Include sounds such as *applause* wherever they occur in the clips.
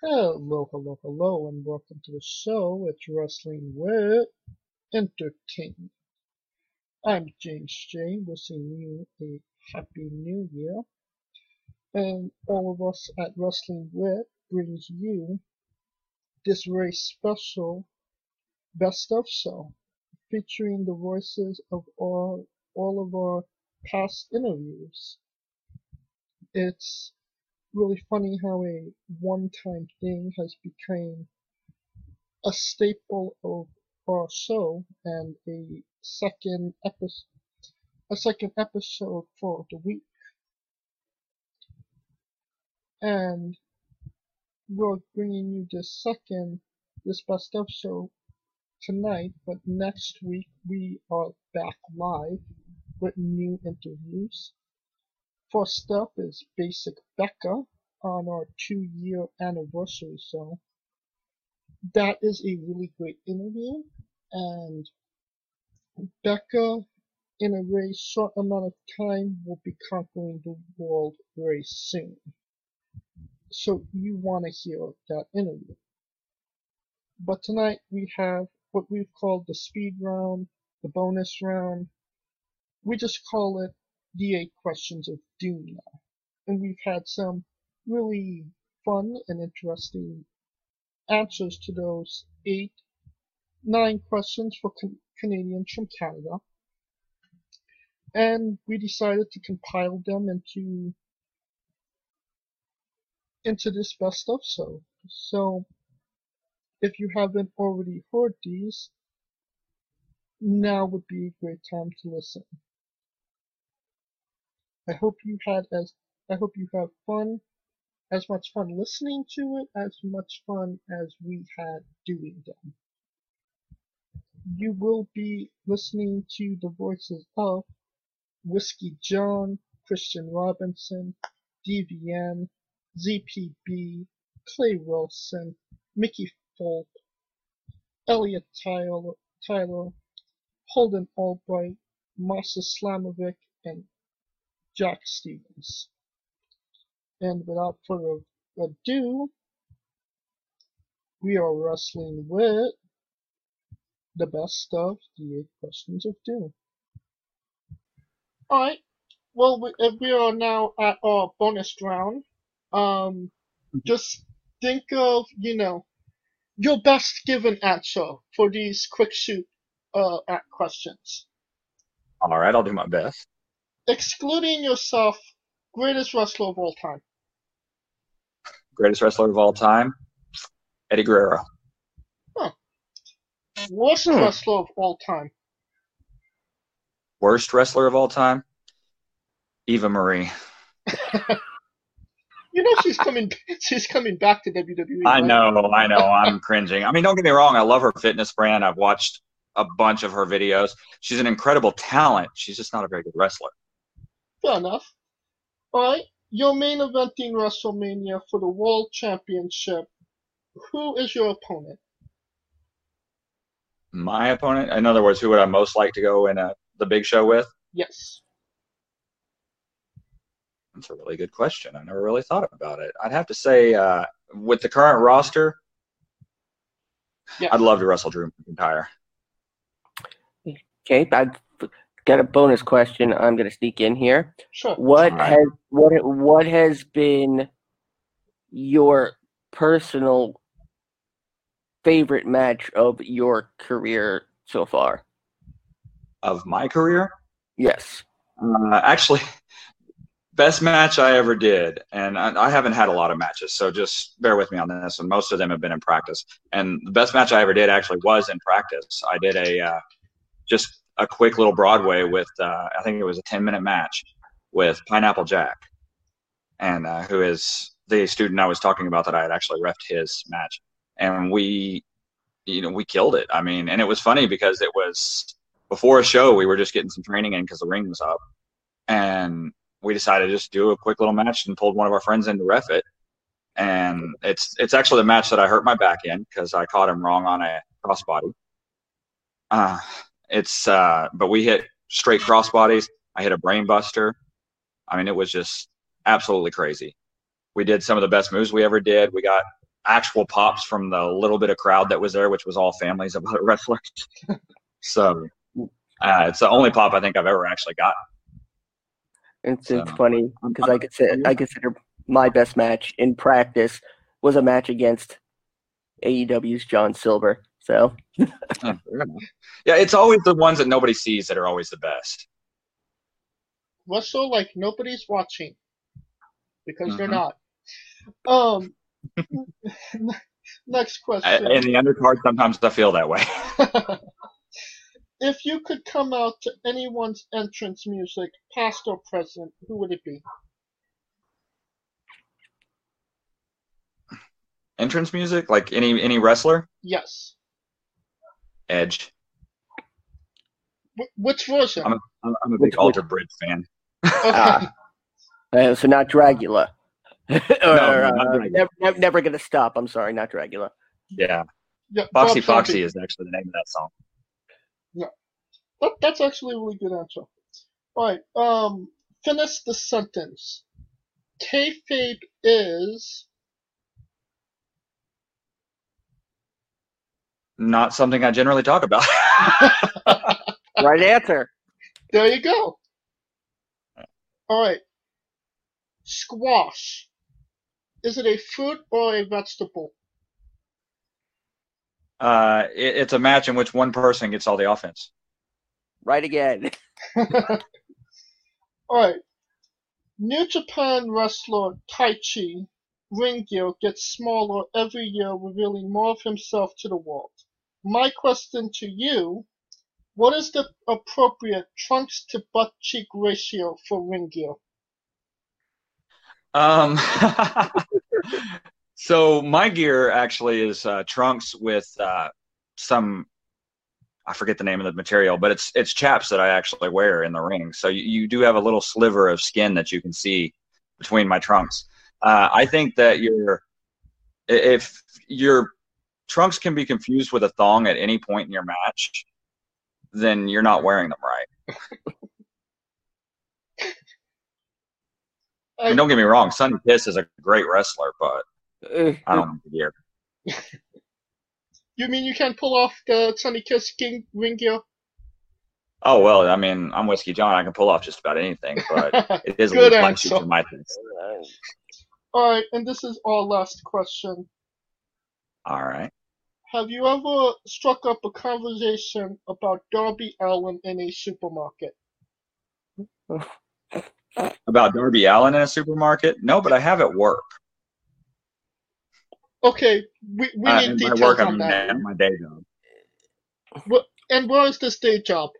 Hello, hello, hello, and welcome to the show. It's Wrestling with Entertainment. I'm James J, wishing you a happy new year. And all of us at Wrestling With brings you this very special best of show featuring the voices of all, all of our past interviews. It's really funny how a one-time thing has become a staple of our show and a second episode a second episode for the week. And we're bringing you this second this best show tonight, but next week we are back live with new interviews. First up is Basic Becca on our two year anniversary So That is a really great interview and Becca in a very short amount of time will be conquering the world very soon. So you want to hear that interview. But tonight we have what we've called the speed round, the bonus round. We just call it the eight questions of doom now. And we've had some really fun and interesting answers to those eight, nine questions for Canadians from Canada. And we decided to compile them into into this best of so. So if you haven't already heard these, now would be a great time to listen. I hope you had as I hope you have fun, as much fun listening to it as much fun as we had doing them. You will be listening to the voices of Whiskey John, Kristian Robinson, Davienne, ZPB, Clay Wilson, Mickey Fulp, Elliot Tyler, Tyler Holden Albright, Masha Slamovich, and Jack Stevens. And without further ado, we are wrestling with the best of the eight questions of doom. Alright, well, we, we are now at our bonus round. Um, just think of, you know, your best given answer for these quick shoot uh, questions. All right, I'll do my best excluding yourself, greatest wrestler of all time. Greatest wrestler of all time, Eddie Guerrero. Huh. Worst hmm. wrestler of all time. Worst wrestler of all time, Eva Marie. *laughs* you know she's coming. She's coming back to WWE. I know. I know. I'm cringing. I mean, don't get me wrong. I love her fitness brand. I've watched a bunch of her videos. She's an incredible talent. She's just not a very good wrestler. Fair enough. Alright, your main eventing WrestleMania for the World Championship. Who is your opponent? My opponent? In other words, who would I most like to go in a, the big show with? Yes. That's a really good question. I never really thought about it. I'd have to say, uh, with the current roster, I'd love to wrestle Drew McIntyre. Okay, I'd got a bonus question. I'm going to sneak in here. Sure. What right. has what what has been your personal favorite match of your career so far? Of my career? Yes. Uh, actually, *laughs* best match I ever did, and I, I, haven't had a lot of matches, so just bear with me on this. And most of them have been in practice. And the best match I ever did actually was in practice. I did a uh, just a quick little Broadway with uh, I think it was a ten minute match with Pineapple Jack, and uh, who is the student I was talking about that I had actually refed his match, and we, you know, we killed it. I mean, and it was funny because it was before a show. We were just getting some training in because the ring was up, and we decided to just do a quick little match and pulled one of our friends in to ref it. And it's it's actually the match that I hurt my back in because I caught him wrong on a crossbody. Uh, it's uh, but we hit straight crossbodies. I hit a brainbuster. I mean, it was just absolutely crazy. We did some of the best moves we ever did. We got actual pops from the little bit of crowd that was there, which was all families of other *laughs* wrestlers. so uh, it's the only pop I think I've ever actually got. It's, So, it's funny because I consider I consider my best match in practice was a match against AEW's John Silver. So Yeah, fair enough. Yeah, it's always the ones that nobody sees that are always the best. Wrestle like nobody's watching because they're Mhm. not. Um, *laughs* next question. In the undercard, sometimes I feel that way. *laughs* if you could come out to anyone's entrance music, past or present, who would it be? Entrance music, like any any wrestler, Yes. Edge. Wh- which version? I'm I'm, I'm a Which- big Alter Bridge fan. okay. ah. uh, so not Dragula. *laughs* or, no, uh, not Dragula. never, never, never gonna stop. I'm sorry, not Dragula. Yeah, yeah, Foxy Rob Foxy Zombie. is actually the name of that song. That, that's actually a really good answer. Alright, um, finish the sentence. Kayfabe is. Not something I generally talk about. *laughs* Right answer. There you go. Alright. Squash. Is it a fruit or a vegetable? uh, it, it's a match in which one person gets all the offense. Right again. *laughs* Alright. New Japan wrestler Taichi ring gear gets smaller every year, revealing more of himself to the world. My question to you what is the appropriate trunks to butt cheek ratio for ring gear? Um, *laughs* so my gear actually is uh, trunks with uh, some I forget the name of the material, but it's it's chaps that I actually wear in the ring. So you, you do have a little sliver of skin that you can see between my trunks. Uh, I think that your if your trunks can be confused with a thong at any point in your match, then you're not wearing them right. I *laughs* mean, don't get me wrong, Sonny Kiss is a great wrestler, but Uh, I don't gear. You mean you can't pull off the Sonny Kiss King ring gear? Oh well, I mean, I'm Whiskey John. I can pull off just about anything, but *laughs* it is a Good little flexy answer. my taste. Alright, and this is our last question. All right. Have you ever struck up a conversation about Darby Allin in a supermarket? About Darby Allin in a supermarket? No, but I have at work. Okay, we, we Uh, need details work, on mean that. at my day job. And where is this day job?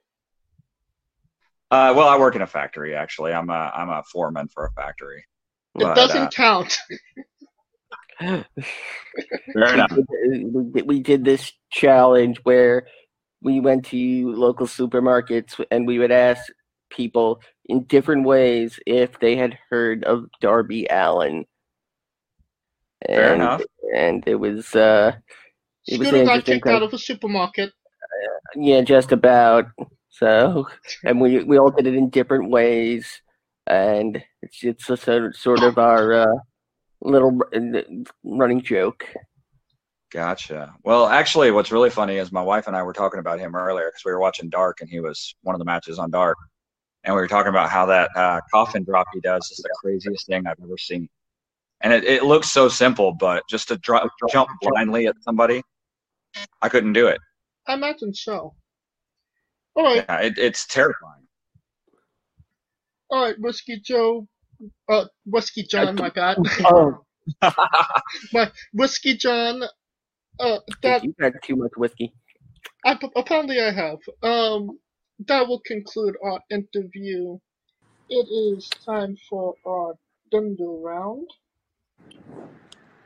Uh, well, I work in a factory. Actually, I'm a I'm a foreman for a factory. It But, doesn't uh, count. *laughs* fair enough. we did, we did this challenge where we went to local supermarkets and we would ask people in different ways if they had heard of Darby Allin. Fair and, enough. And it was uh it was Scooter got interesting kicked 'cause- out of a supermarket. yeah, just about. So and we we all did it in different ways and it's it's a sort sort of our uh, little running joke. Gotcha. Well, actually, what's really funny is my wife and I were talking about him earlier because we were watching Dark, and he was one of the matches on Dark, and we were talking about how that uh, coffin drop he does is the craziest thing I've ever seen. And it, it looks so simple, but just to dro- jump blindly at somebody, I couldn't do it. I imagine so. Alright, Yeah, it, it's terrifying. alright, Whiskey Joe. Uh, Whiskey John, my bad. *laughs* *laughs* Oh, my Whiskey John. Uh, that you had too much whiskey. I, apparently I have. Um, that will conclude our interview. It is time for our Dunder round.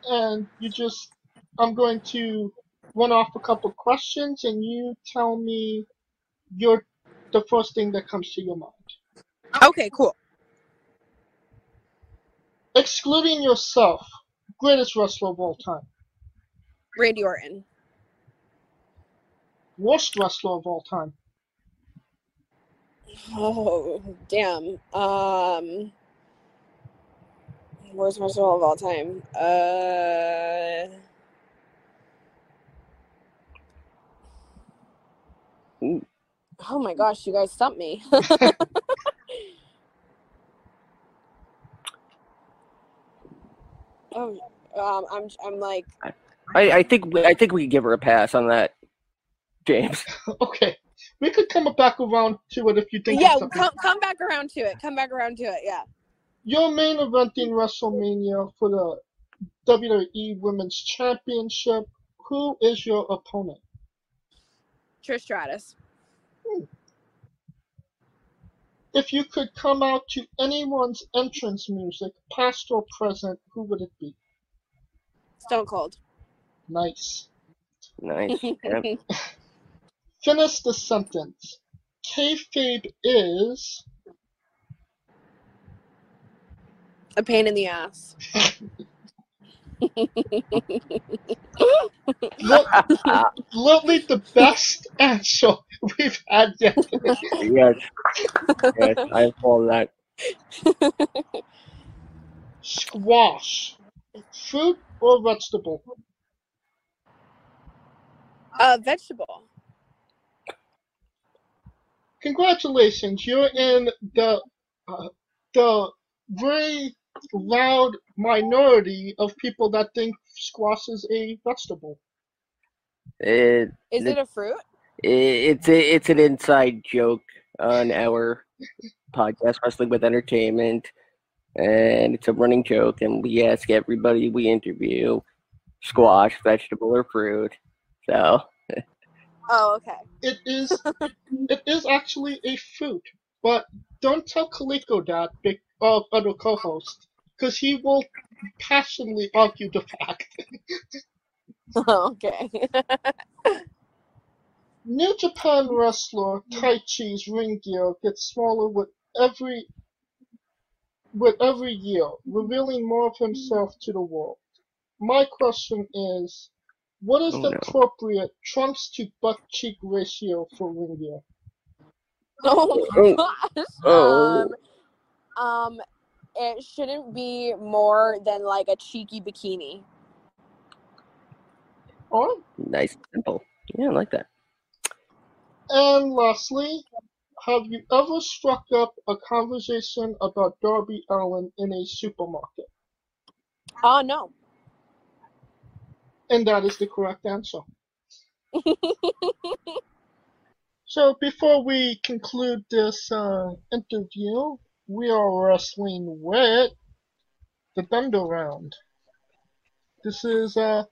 And you just, I'm going to run off a couple questions and you tell me your, the first thing that comes to your mind. Okay, cool excluding yourself, greatest wrestler of all time? Randy Orton. Worst wrestler of all time? Oh, damn. Um, worst wrestler of all time? Uh. Oh my gosh, you guys stumped me. *laughs* oh, um, I'm I'm like I, I think we, I think we give her a pass on that, James. *laughs* Okay, we could come back around to it if you think. yeah. something. Come come back around to it. Come back around to it. Yeah. Your main event in WrestleMania for the WWE Women's Championship. Who is your opponent? Trish Stratus. If you could come out to anyone's entrance music, past or present, who would it be? Stone Cold. Nice. Nice. *laughs* Yeah. Finish the sentence. Kayfabe is. A pain in the ass. *laughs* Li- literally the best answer we've had yet. *laughs* yes. Yes, I follow that. Squash. Fruit or vegetable? Uh, vegetable. Congratulations, you're in the uh, the very loud minority of people that think squash is a vegetable. It, Is The- it a fruit? it's a, it's an inside joke on our podcast, Wrestling with Entertainment, and it's a running joke. And we ask everybody we interview, squash, vegetable, or fruit. So Oh, okay. It is *laughs* it is actually a fruit, but don't tell Coleco that, big uh, other co-host, because he will passionately argue the fact. *laughs* okay. *laughs* New Japan wrestler Taichi's ring gear gets smaller with every with every year, revealing more of himself to the world. My question is, what is Oh, the no. appropriate trunks to butt cheek ratio for ring gear? Oh *laughs* Oh. my gosh. Oh. Um, um, it shouldn't be more than like a cheeky bikini. Oh, nice, and simple. Yeah, I like that. And lastly, have you ever struck up a conversation about Darby Allin in a supermarket? Oh no. And that is the correct answer. *laughs* So before we conclude this uh, interview, we are wrestling with the Thunder Round. This is uh,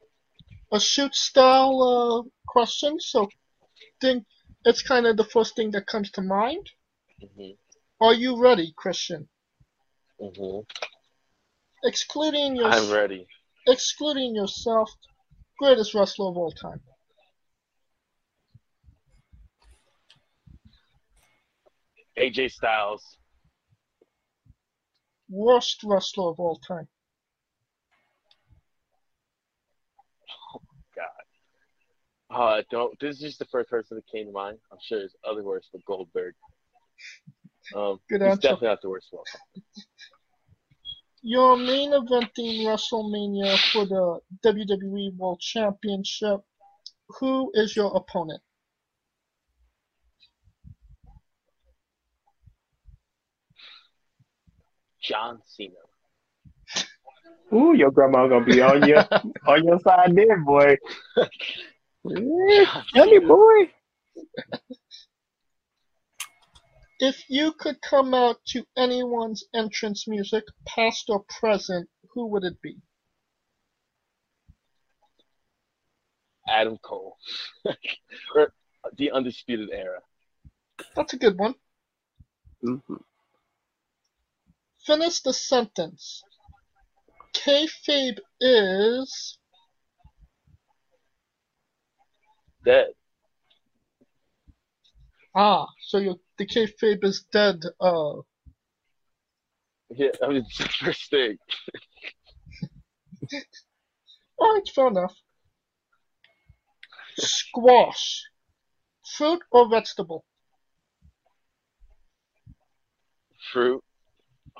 a shoot style uh, question, so think it's kind of the first thing that comes to mind. Mhm. Are you ready, Kristian? Mhm. Excluding your I'm ready. excluding yourself, greatest wrestler of all time. AJ Styles. Worst wrestler of all time. Oh god. Uh, don't. This is just the first person that came to mind. I'm sure there's other worse, but Goldberg. Um, *laughs* Good he's answer. definitely not the worst one. *laughs* Your main eventing WrestleMania for the WWE World Championship. Who is your opponent? John Cena. Ooh, your grandma gonna be on your *laughs* on your side there, boy. Yeah, Tell me, boy. If you could come out to anyone's entrance music, past or present, who would it be? Adam Cole. *laughs* or the Undisputed Era. That's a good one. Mhm. Finish the sentence. Kayfabe is. Dead. Ah, so your the kayfabe is dead. Uh, Yeah, I mean, first thing. *laughs* alright, fair enough. Squash. Fruit or vegetable? Fruit.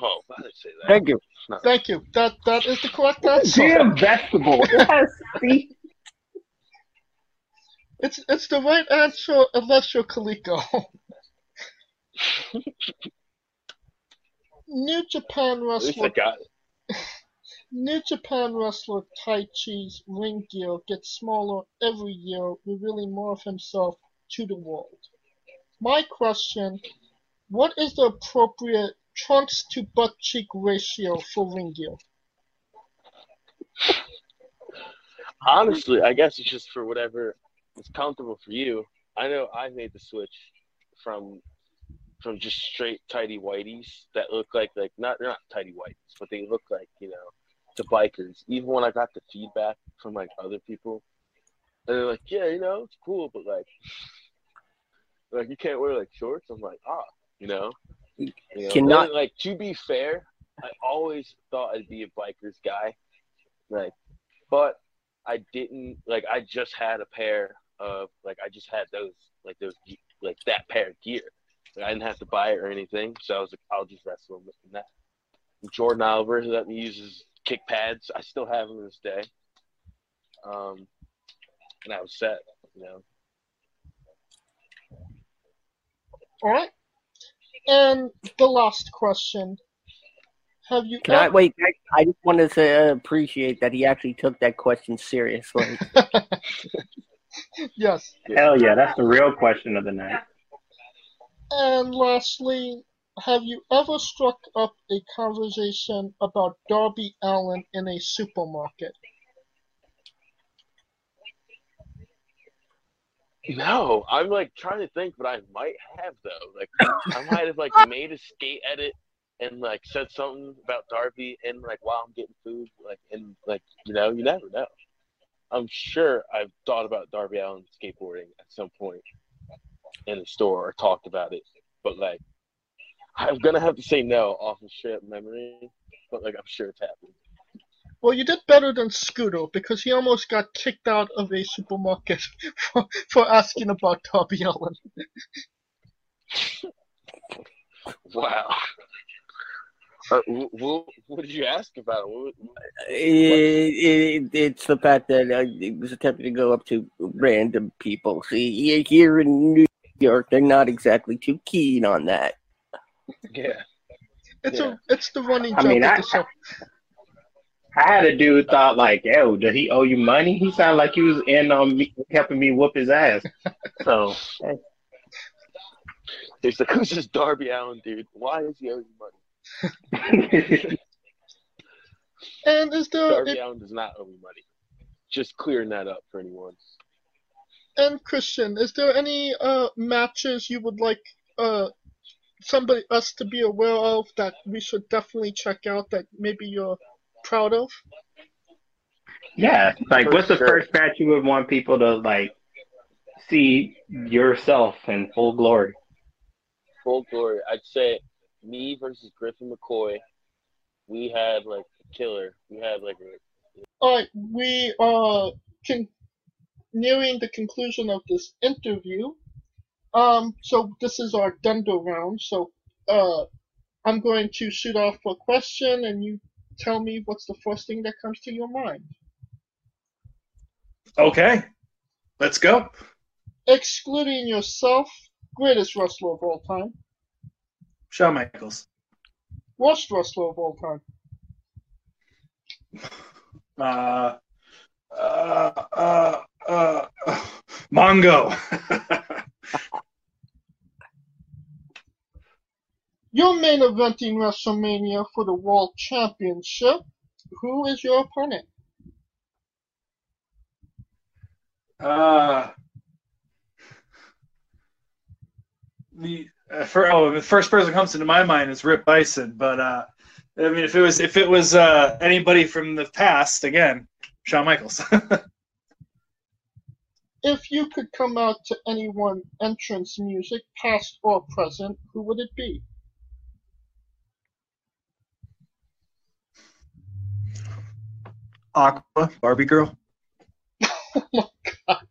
Oh, why did I say that? Thank you. No. Thank you. That that is the correct answer. Damn vegetable. Yes. See? It's it's the right answer unless you're Coleco. New Japan At least I wrestler got it. *laughs* New Japan wrestler Taichi's ring gear gets smaller every year, revealing more of himself to the world. My question, what is the appropriate trunks to butt cheek ratio for ring gear? Honestly, I guess it's just for whatever is comfortable for you. I know I made the switch from from just straight tidy whiteys that look like like not they're not tidy whiteys, but they look like you know the bikers. Even when I got the feedback from like other people, and they're like, yeah, you know, it's cool, but like, like you can't wear like shorts. I'm like, ah, you know, you know? Cannot- And, like to be fair, I always thought I'd be a bikers guy, like, but I didn't like. I just had a pair of like I just had those like those like that pair of gear. Like, I didn't have to buy it or anything, so I was like, I'll just wrestle in that. Jordan Oliver let me use his kick pads. I still have them to this day. Um, and I was set, you know. Alright? And the last question. Have you Can I wait? I, I just wanted to appreciate that he actually took that question seriously. *laughs* yes. Hell yeah, that's the real question of the night. And lastly, have you ever struck up a conversation about Darby Allin in a supermarket? No, I'm like trying to think, but I might have though. Like I might have like *laughs* made a skate edit and like said something about Darby and like while I'm getting food, like and like you know, you never know. I'm sure I've thought about Darby Allin skateboarding at some point in the store or talked about it, but like I'm gonna have to say no off of up memory, but like I'm sure it's happened. Well, you did better than Scooter because he almost got kicked out of a supermarket *laughs* for, for asking about Darby Allin. *laughs* Wow. Uh, wh- wh- what did you ask about? What, it, it, it's the fact that I was attempting to go up to random people. See, here in New York, they're not exactly too keen on that. yeah. It's Yeah. a it's the running I joke mean, I- the show. I had a dude thought like, yo, did he owe you money? He sounded like he was in on me helping me whoop his ass. *laughs* So He's like, who's this Darby Allin dude? Why is he owing you money? *laughs* And is there Darby Allin does not owe me money. Just clearing that up for anyone. and Kristian, is there any uh matches you would like uh somebody us to be aware of that we should definitely check out that maybe you're proud of? yeah, like For what's the first match you would want people to like see yourself in full glory? Full glory. I'd say me versus Griffin McCoy. We had like a killer. We had like a Alright, we are con- nearing the conclusion of this interview. Um, so this is our Dundo round. So, uh, I'm going to shoot off a question, and you tell me what's the first thing that comes to your mind. Okay, let's go. Excluding yourself, greatest wrestler of all time, Shawn Michaels. worst wrestler of all time, Uh, uh, uh, uh, uh, Mongo. *laughs* Main eventing WrestleMania for the World Championship. Who is your opponent? uh, the uh, for, oh, the first person that comes into my mind is Rip Byson, but uh, I mean, if it was if it was uh, anybody from the past, again, Shawn Michaels. *laughs* If you could come out to any one entrance music, past or present, who would it be? Aqua, Barbie girl. Oh my god.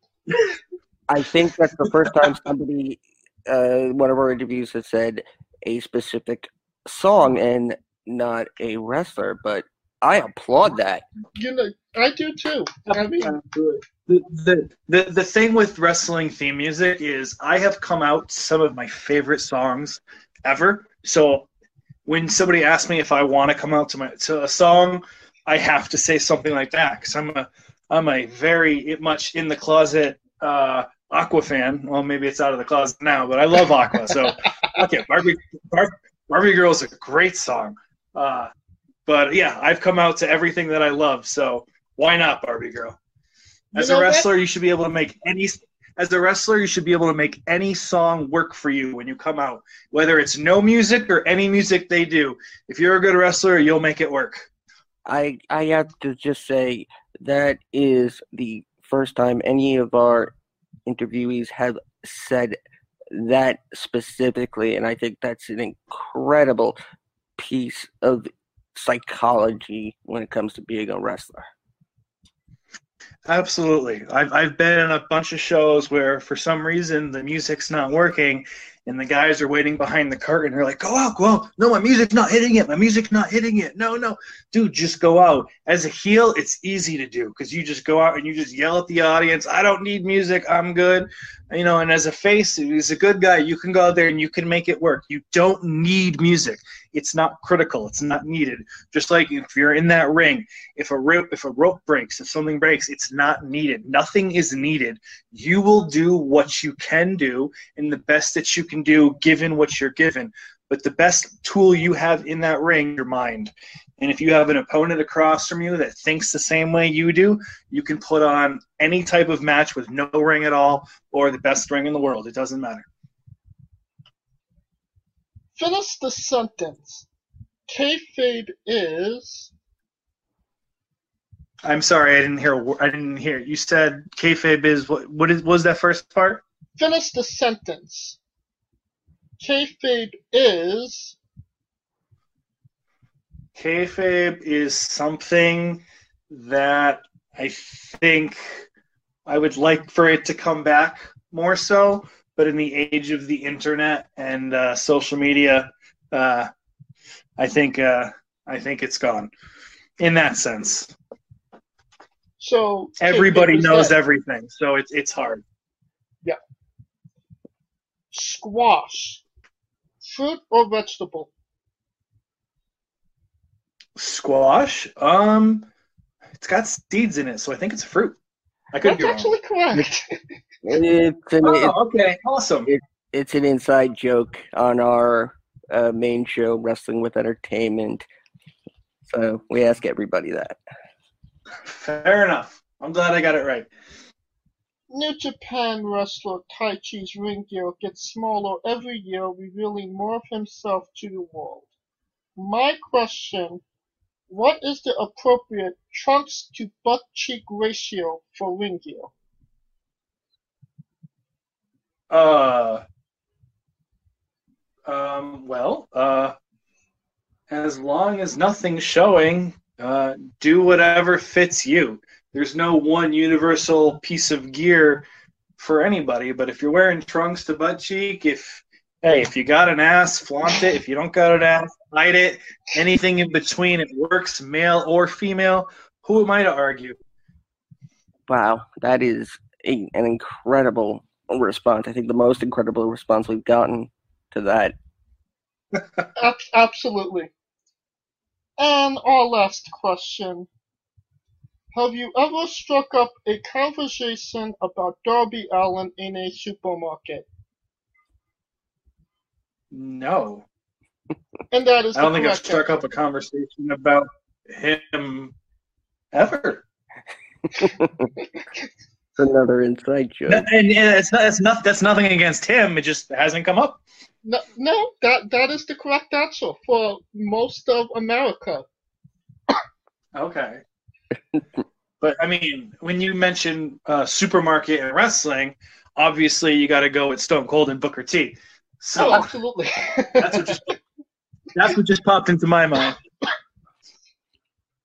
I think that's the first time somebody, uh, one of our interviews has said a specific song and not a wrestler, but I applaud that. You know, I do too. I mean, the, the, the the thing with wrestling theme music is I have come out some of my favorite songs ever. So when somebody asks me if I want to come out to my to a song, I have to say something like that because I'm a I'm a very much in the closet uh, Aqua fan. Well, maybe it's out of the closet now, but I love Aqua. So *laughs* okay, Barbie Bar- Barbie Girl is a great song. Uh, but yeah, I've come out to everything that I love. So why not Barbie Girl? As You know a what? wrestler, you should be able to make any. As a wrestler, you should be able to make any song work for you when you come out, whether it's no music or any music they do. If you're a good wrestler, you'll make it work. I I have to just say that is the first time any of our interviewees have said that specifically, and I think that's an incredible piece of psychology when it comes to being a wrestler. Absolutely. I've, I've been in a bunch of shows where for some reason the music's not working and the guys are waiting behind the curtain. They're like, go out, go out. No, my music's not hitting it. My music's not hitting it. No, no. Dude, just go out. As a heel, it's easy to do because you just go out and you just yell at the audience, I don't need music. I'm good. You know, and as a face, he's a good guy. You can go out there and you can make it work. You don't need music. It's not critical. It's not needed. Just like if you're in that ring, if a rope if a rope breaks, if something breaks, it's not needed. Nothing is needed. You will do what you can do and the best that you can do given what you're given. But the best tool you have in that ring, your mind. And if you have an opponent across from you that thinks the same way you do, you can put on any type of match with no ring at all or the best ring in the world. It doesn't matter. Finish the sentence. Kayfabe is. I'm sorry, I didn't hear. I didn't hear. You said kayfabe is what? What is? what Was that first part? Finish the sentence. Kayfabe is. Kayfabe is something that I think I would like for it to come back more so, but in the age of the internet and uh, social media, uh, I think uh, I think it's gone. In that sense, So everybody knows dead. everything, so it's it's hard. Yeah. Squash. Fruit or vegetable? Squash, um, it's got seeds in it, so I think it's a fruit. I could That's be wrong. actually correct. *laughs* It's an, it- Oh, okay, awesome. it's an inside joke on our uh, main show, Wrestling with Entertainment. So we ask everybody that. Fair enough. I'm glad I got it right. New Japan wrestler Taichi's ring gear gets smaller every year, revealing more of himself to the world. My question What is the appropriate trunks to butt cheek ratio for ring gear? Uh, um, well, uh, as long as nothing's showing, uh, do whatever fits you. There's no one universal piece of gear for anybody, but if you're wearing trunks to butt cheek, if hey, if you got an ass, flaunt it. If you don't got an ass, hide it. Anything in between, it works, male or female. Who am I to argue? Wow, that is a, an incredible response. I think the most incredible response we've gotten to that. *laughs* Absolutely. And our last question. Have you ever struck up a conversation about Darby Allin in a supermarket? No. And that is I don't think I've struck up a conversation about him ever. *laughs* It's another inside joke. No, and, and it's not, it's not, that's nothing against him. It just hasn't come up. No, no, that that is the correct answer for most of America. Okay. but I mean, when you mention uh, supermarket and wrestling, obviously you got to go with Stone Cold and Booker T. So Oh, absolutely. *laughs* that's what just that's what just popped into my mind.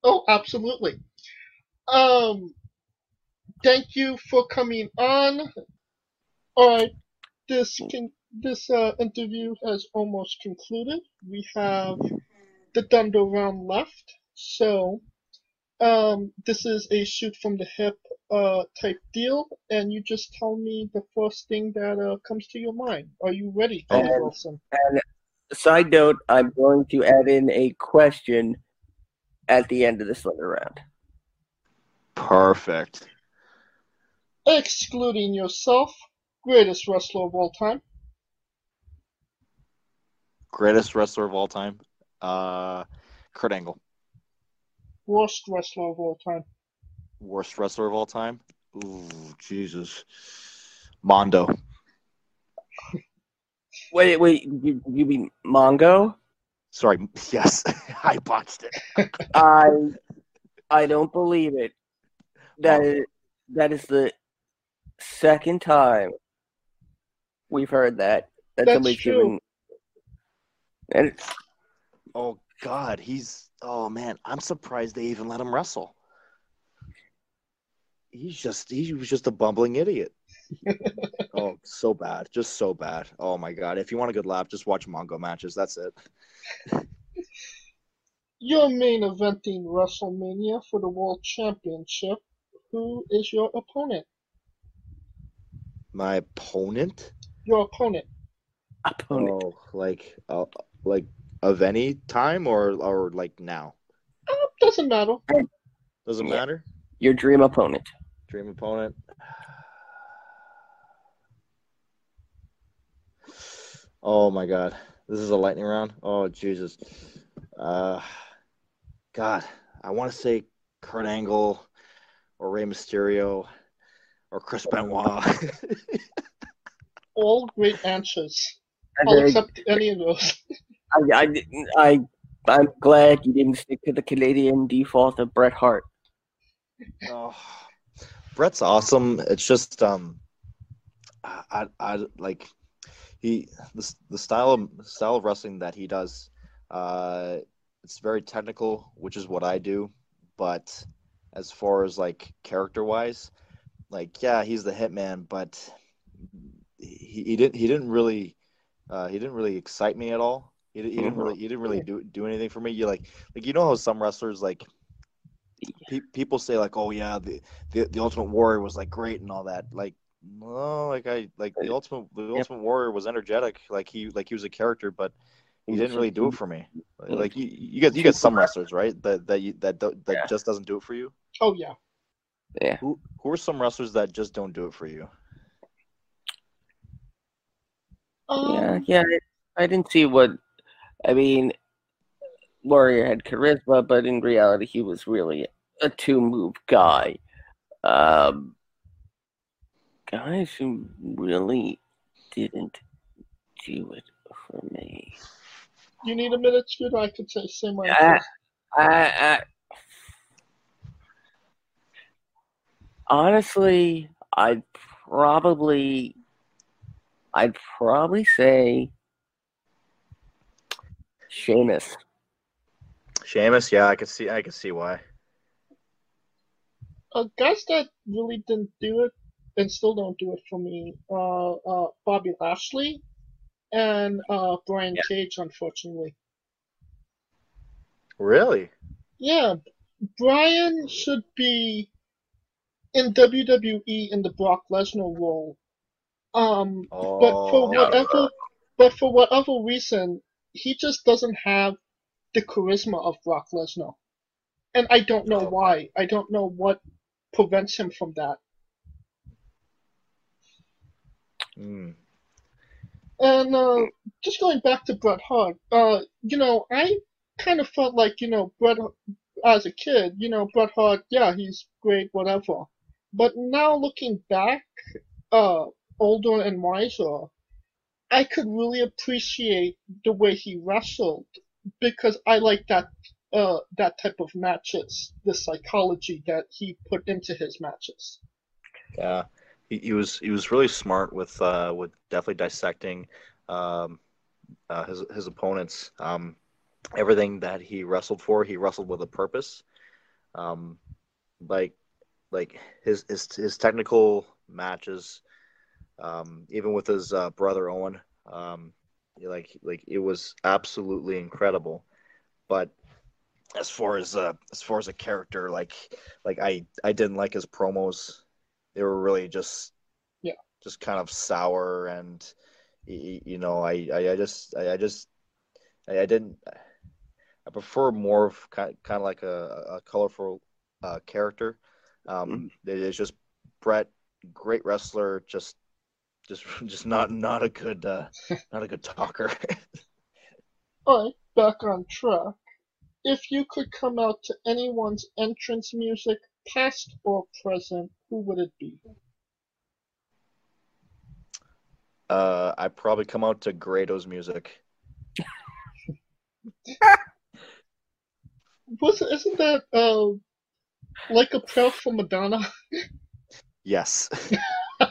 oh, absolutely. Um, thank you for coming on. All right, this can this uh, interview has almost concluded. We have the Thunder round left, so um, this is a shoot from the hip uh, type deal, and you just tell me the first thing that uh, comes to your mind. Are you ready, Kenny Um, Wilson? side note, I'm going to add in a question at the end of this letter round. Perfect. Excluding yourself, greatest wrestler of all time. Greatest wrestler of all time. Uh, Kurt Angle. Worst wrestler of all time. Worst wrestler of all time. Ooh, Jesus. Mondo. *laughs* Wait, wait, you, you mean Mongo? Sorry. *laughs* Yes, *laughs* I botched it. I I don't believe it. That is, that is the second time we've heard that. That That's somebody's true. given. And it's, Oh God, he's. Oh man, I'm surprised they even let him wrestle. He's just. He was just a bumbling idiot. *laughs* oh, so bad, just so bad. Oh my God, if you want a good laugh, just watch Mongo matches. That's it. *laughs* You're main eventing WrestleMania for the World Championship. Who is your opponent? My opponent. Your opponent. opponent. Oh, like, uh, like of any time or or like now? Uh, doesn't matter. Doesn't Yeah. matter. Your dream opponent. Dream opponent. Oh my god. This is a lightning round. Oh Jesus. Uh God, I want to say Kurt Angle or Rey Mysterio or Chris Benoit. All great answers. I'll I, accept any of those. I, I, I, I'm glad you didn't stick to the Canadian default of Bret Hart. oh, Bret's awesome. It's just um I, I, I like he the, the style of style of wrestling that he does uh it's very technical which is what i do but as far as like character wise like yeah he's the hitman but he, he didn't he didn't really uh he didn't really excite me at all. He, he didn't really he didn't really do do anything for me. You like like you know how some wrestlers like pe- people say like oh yeah the, the the ultimate warrior was like great and all that. Like no like i like the ultimate the Yep. ultimate warrior was energetic. Like he like he was a character but he didn't really do it for me. Like you you get you get some wrestlers right? That that you that that Yeah. just doesn't do it for you? Oh yeah. Yeah. who who are some wrestlers that just don't do it for you Um, Yeah, yeah. I didn't see what. I mean, Warrior had charisma, but in reality, he was really a two-move guy. Um, guys who really didn't do it for me. You need a minute, Scooter? I could say same way. I, I, I, honestly, I'd probably, I'd probably say Sheamus. Sheamus yeah I could see I could see why uh, guys that really didn't do it and still don't do it for me. Uh, uh, Bobby Lashley and uh, Brian Yeah. Cage, unfortunately. really Yeah, Brian should be in WWE in the Brock Lesnar role. Um, oh but for whatever, but for whatever reason, he just doesn't have the charisma of Brock Lesnar, and I don't know why. I don't know what prevents him from that. Mm. And uh, just going back to Bret Hart, uh, you know, I kind of felt like, you know, Bret, as a kid, you know, Bret Hart, yeah, he's great, whatever. But now looking back, uh, older and wiser, I could really appreciate the way he wrestled because I like that, uh, that type of matches, the psychology that he put into his matches. Yeah, he, he was he was really smart with uh, with definitely dissecting um, uh, his his opponents. Um, everything that he wrestled for, he wrestled with a purpose. Um, like like his his his technical matches, um, even with his uh, brother Owen, um, like like it was absolutely incredible. But as far as uh, as far as a character, like like I I didn't like his promos they were really just Yeah. just kind of sour and you know I I, I just I, I just I, I didn't. I prefer more of kind, kind of like a, a colorful uh, character. Um, it- it's just Bret, great wrestler, just just *laughs* just not not a good uh, *laughs* not a good talker. *laughs* Alright, back on track. If you could come out to anyone's entrance music, past or present, who would it be? uh, I probably come out to Grado's music. Was isn't that uh like a prayer for Madonna? Yes. *laughs*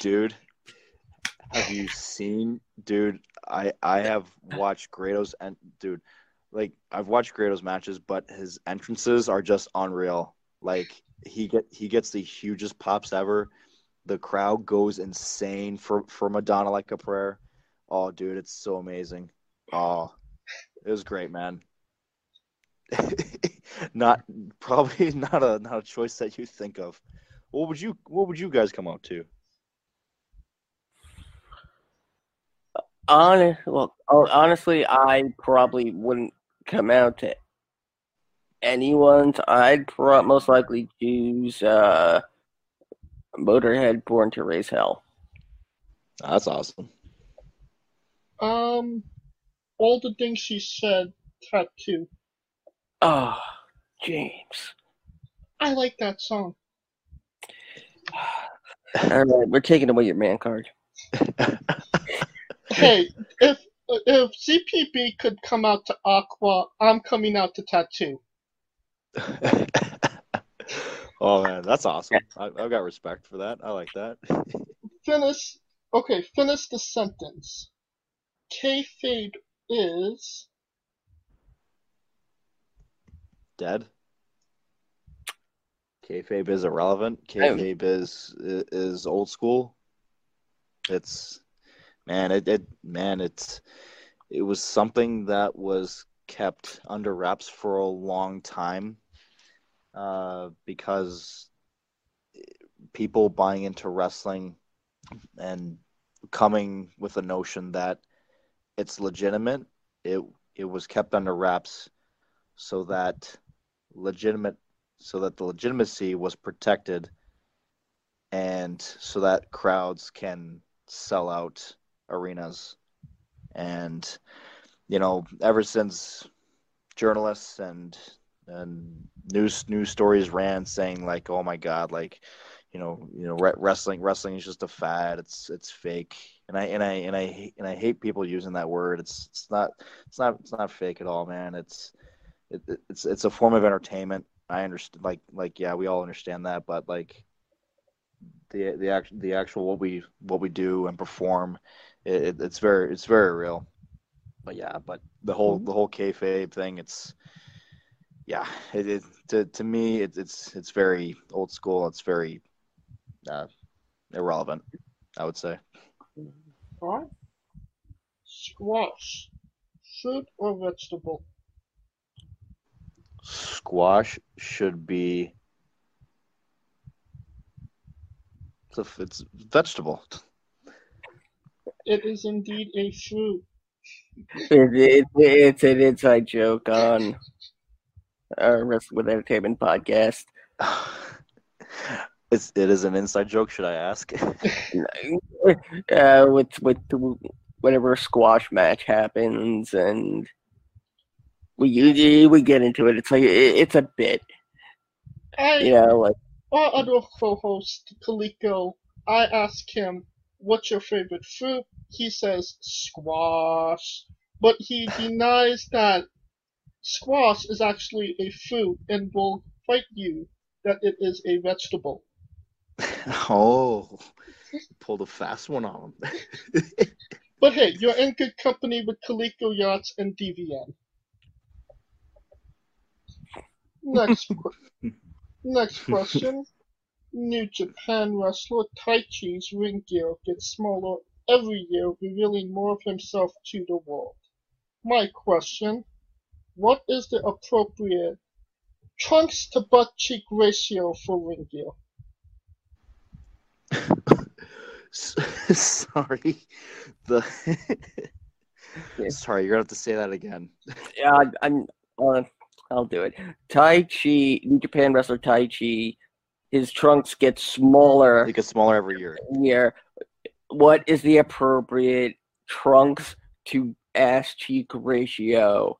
dude, have you seen dude, I I have watched Grado's and dude, like I've watched Grado's matches, but his entrances are just unreal. Like he get he gets the hugest pops ever. The crowd goes insane for for Madonna like a prayer. Oh dude, it's so amazing. Oh, it was great, man. *laughs* not probably *laughs* not a not a choice that you think of. What would you what would you guys come out to? Hon- well, oh, honestly, I probably wouldn't come out to anyone's. I'd pro- most likely choose uh, Motorhead Born to Raise Hell. That's awesome. Um all the things she said tattoo. Oh, James. I like that song. *sighs* All right, we're taking away your man card. *laughs* Hey, if if ZPB could come out to Aqua, I'm coming out to Tattoo. *laughs* oh man, that's awesome. I, I've got respect for that. I like that. *laughs* Finish. Okay, finish the sentence. Kayfabe is Dead. Kayfabe is irrelevant. Kayfabe is is old school. It's man, it, it man, it's it was something that was kept under wraps for a long time, uh, because people buying into wrestling and coming with the notion that it's legitimate. It it was kept under wraps so that legitimate so that the legitimacy was protected and so that crowds can sell out arenas. And you know ever since journalists and and news news stories ran saying like oh my god like you know you know re- wrestling wrestling is just a fad. It's it's fake. And i and i and i and i hate people using that word. It's it's not it's not it's not fake at all man. It's it, it's it's a form of entertainment. I understand, like like yeah, we all understand that, but like the the actual the actual what we what we do and perform, it, it's very it's very real. But yeah, but the whole the whole kayfabe thing, it's yeah, it, it to to me it, it's it's very old school. It's very uh, irrelevant, I would say. alright. Squash. Fruit or vegetable? Squash should be it's a, it's vegetable. It is indeed a fruit. It, it, it's an inside joke on our Wrestling with Entertainment podcast. *laughs* It's it is an inside joke. Should I ask? *laughs* Uh, with with whenever a squash match happens and we we get into it, it's like it, it's a bit, I, you know, like our other co-host, Coleco, I ask him, what's your favorite fruit? He says squash. But he *laughs* denies that squash is actually a fruit and will fight you that it is a vegetable. *laughs* oh, *laughs* pulled a fast one on him. But hey, you're in good company with Coleco Yachts and Davienne. Next, que- next question. New Japan wrestler Taichi's ring gear gets smaller every year, revealing more of himself to the world. My question, what is the appropriate trunks to butt cheek ratio for ring gear? *laughs* Sorry. The *laughs* Sorry, you're gonna have to say that again. Yeah, I- I'm. Uh, I'll do it. Taichi, New Japan wrestler Taichi, his trunks get smaller It gets smaller every year. year. What is the appropriate trunks to ass cheek ratio?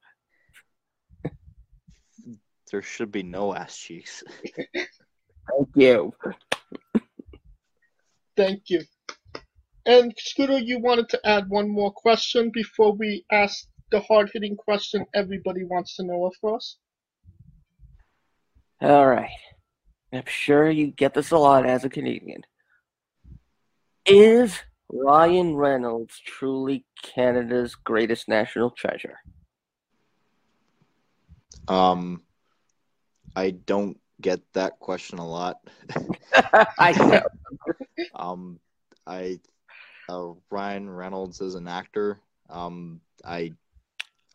There should be no ass cheeks. Thank you. Thank you. And Scooter, you wanted to add one more question before we ask the hard hitting question everybody wants to know of us? All right. I'm sure you get this a lot as a Canadian. Is Ryan Reynolds truly Canada's greatest national treasure? Um, I don't get that question a lot. *laughs* I know. *laughs* Um, I uh, Ryan Reynolds is an actor. Um, I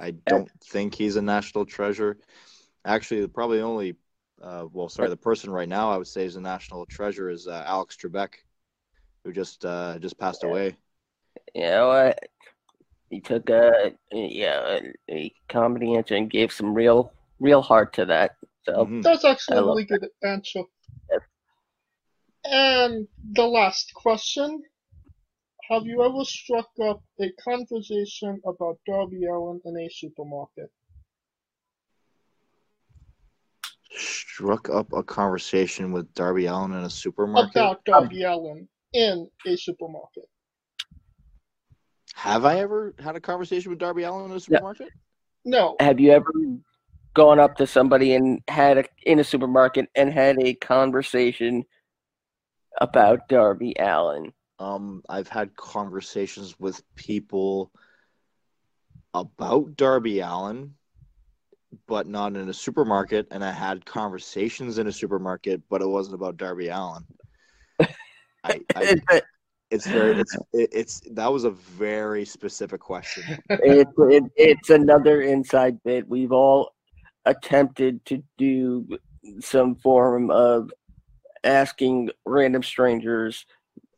I don't think he's a national treasure. Actually, probably the only uh, well, sorry, the person right now I would say is a national treasure is uh, Alex Trebek, who just uh, just passed away. You know what? He took a yeah a, a comedy answer and gave some real real heart to that. So Mhm. That's actually a love really good answer. Yes. And the last question Have you ever struck up a conversation about Darby Allin in a supermarket? Struck up a conversation with Darby Allin in a supermarket. About Darby Allin in a supermarket. Have I ever had a conversation with Darby Allin in a supermarket? No. have you ever gone up to somebody and had a in a supermarket and had a conversation about Darby Allin? Um, I've had conversations with people about Darby Allin, but not in a supermarket. And I had conversations in a supermarket, but it wasn't about Darby Allin. *laughs* I, I, it's very, it's, it, it's that was a very specific question. it, it, it's another inside bit. We've all attempted to do some form of asking random strangers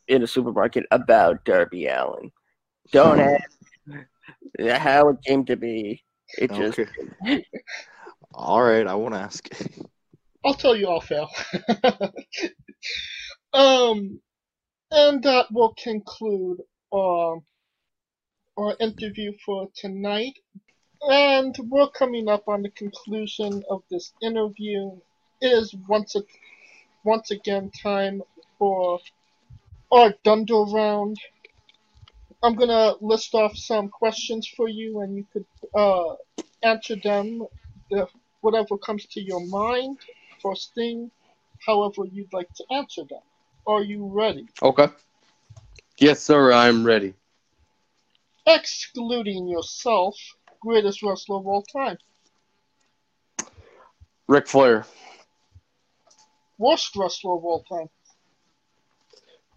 in a supermarket about Darby Allin. Don't *laughs* ask how it came to be. It just Okay. All right, I won't ask. *laughs* I'll tell you off air. *laughs* um, and that will conclude um, our interview for tonight. And we're coming up on the conclusion of this interview. It is once a, once again time for our Dunder round. I'm gonna list off some questions for you, and you could uh, answer them the, whatever comes to your mind first thing, however you'd like to answer them. Are you ready? Okay. Yes, sir. I'm ready. Excluding yourself, greatest wrestler of all time. Ric Flair. Worst wrestler of all time.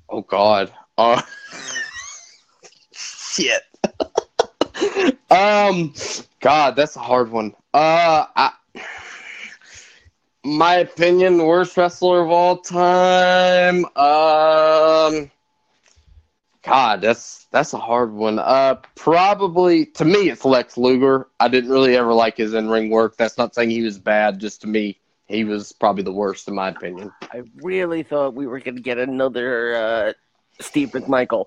Oh God. Uh, *laughs* shit. um, God, that's a hard one. Uh, I, my opinion, worst wrestler of all time. Um, God, that's that's a hard one. Uh, probably to me, it's Lex Luger. I didn't really ever like his in ring work. That's not saying he was bad. Just to me, he was probably the worst in my opinion. I really thought we were gonna get another uh, Steve McMichael.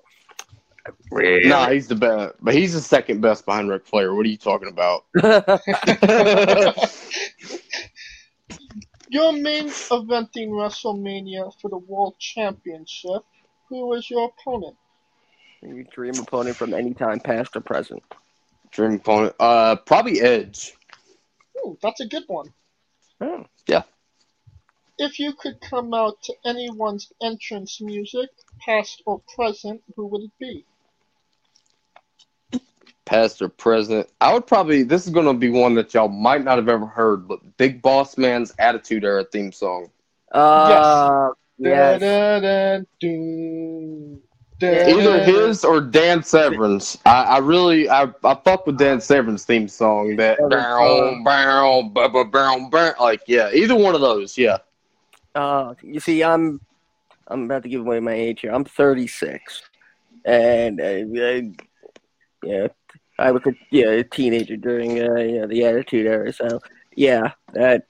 I Really? Nah, he's the best, but he's the second best behind Ric Flair. What are you talking about? *laughs* *laughs* Your main eventing WrestleMania for the World Championship. Who was your opponent? Your dream opponent from any time, past or present. Dream opponent, uh, probably Edge. Ooh, that's a good one. Oh. Yeah. If you could come out to anyone's entrance music, past or present, who would it be? Past or present, I would probably. This is gonna be one that y'all might not have ever heard, but Big Boss Man's Attitude Era theme song. Uh, yes. Da-da-da-doo. Either his or Dan Severn's. I, I really, I, I fuck with Dan Severn's theme song. That bow, bow, bow, bow, bow, bow. like yeah, either one of those. Yeah. Uh, you see, I'm I'm about to give away my age here. I'm 36. and uh, uh, yeah, I was a yeah a teenager during uh, you know, the Attitude Era, so yeah, that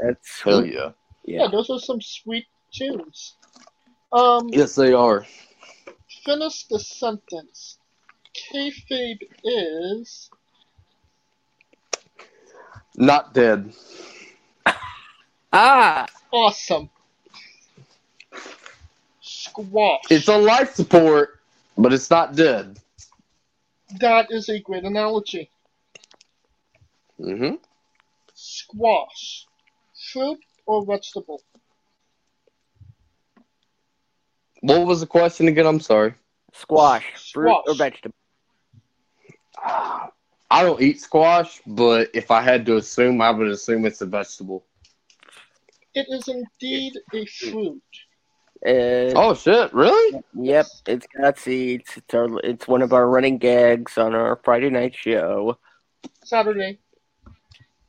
that's Hell yeah. Yeah, yeah. those are some sweet tunes. Um, Yes, they are. finish the sentence. Kayfabe is Not dead. Ah, awesome. Squash. It's on life support, but it's not dead. that is a great analogy. hmm Squash. Fruit or vegetable? What was the question again? I'm sorry. squash, fruit or vegetable? I don't eat squash, but if I had to assume, I would assume it's a vegetable. It is indeed a fruit. Uh, Oh shit! Really? Yep, it's got seeds. It's our, it's one of our running gags on our Friday night show. Saturday.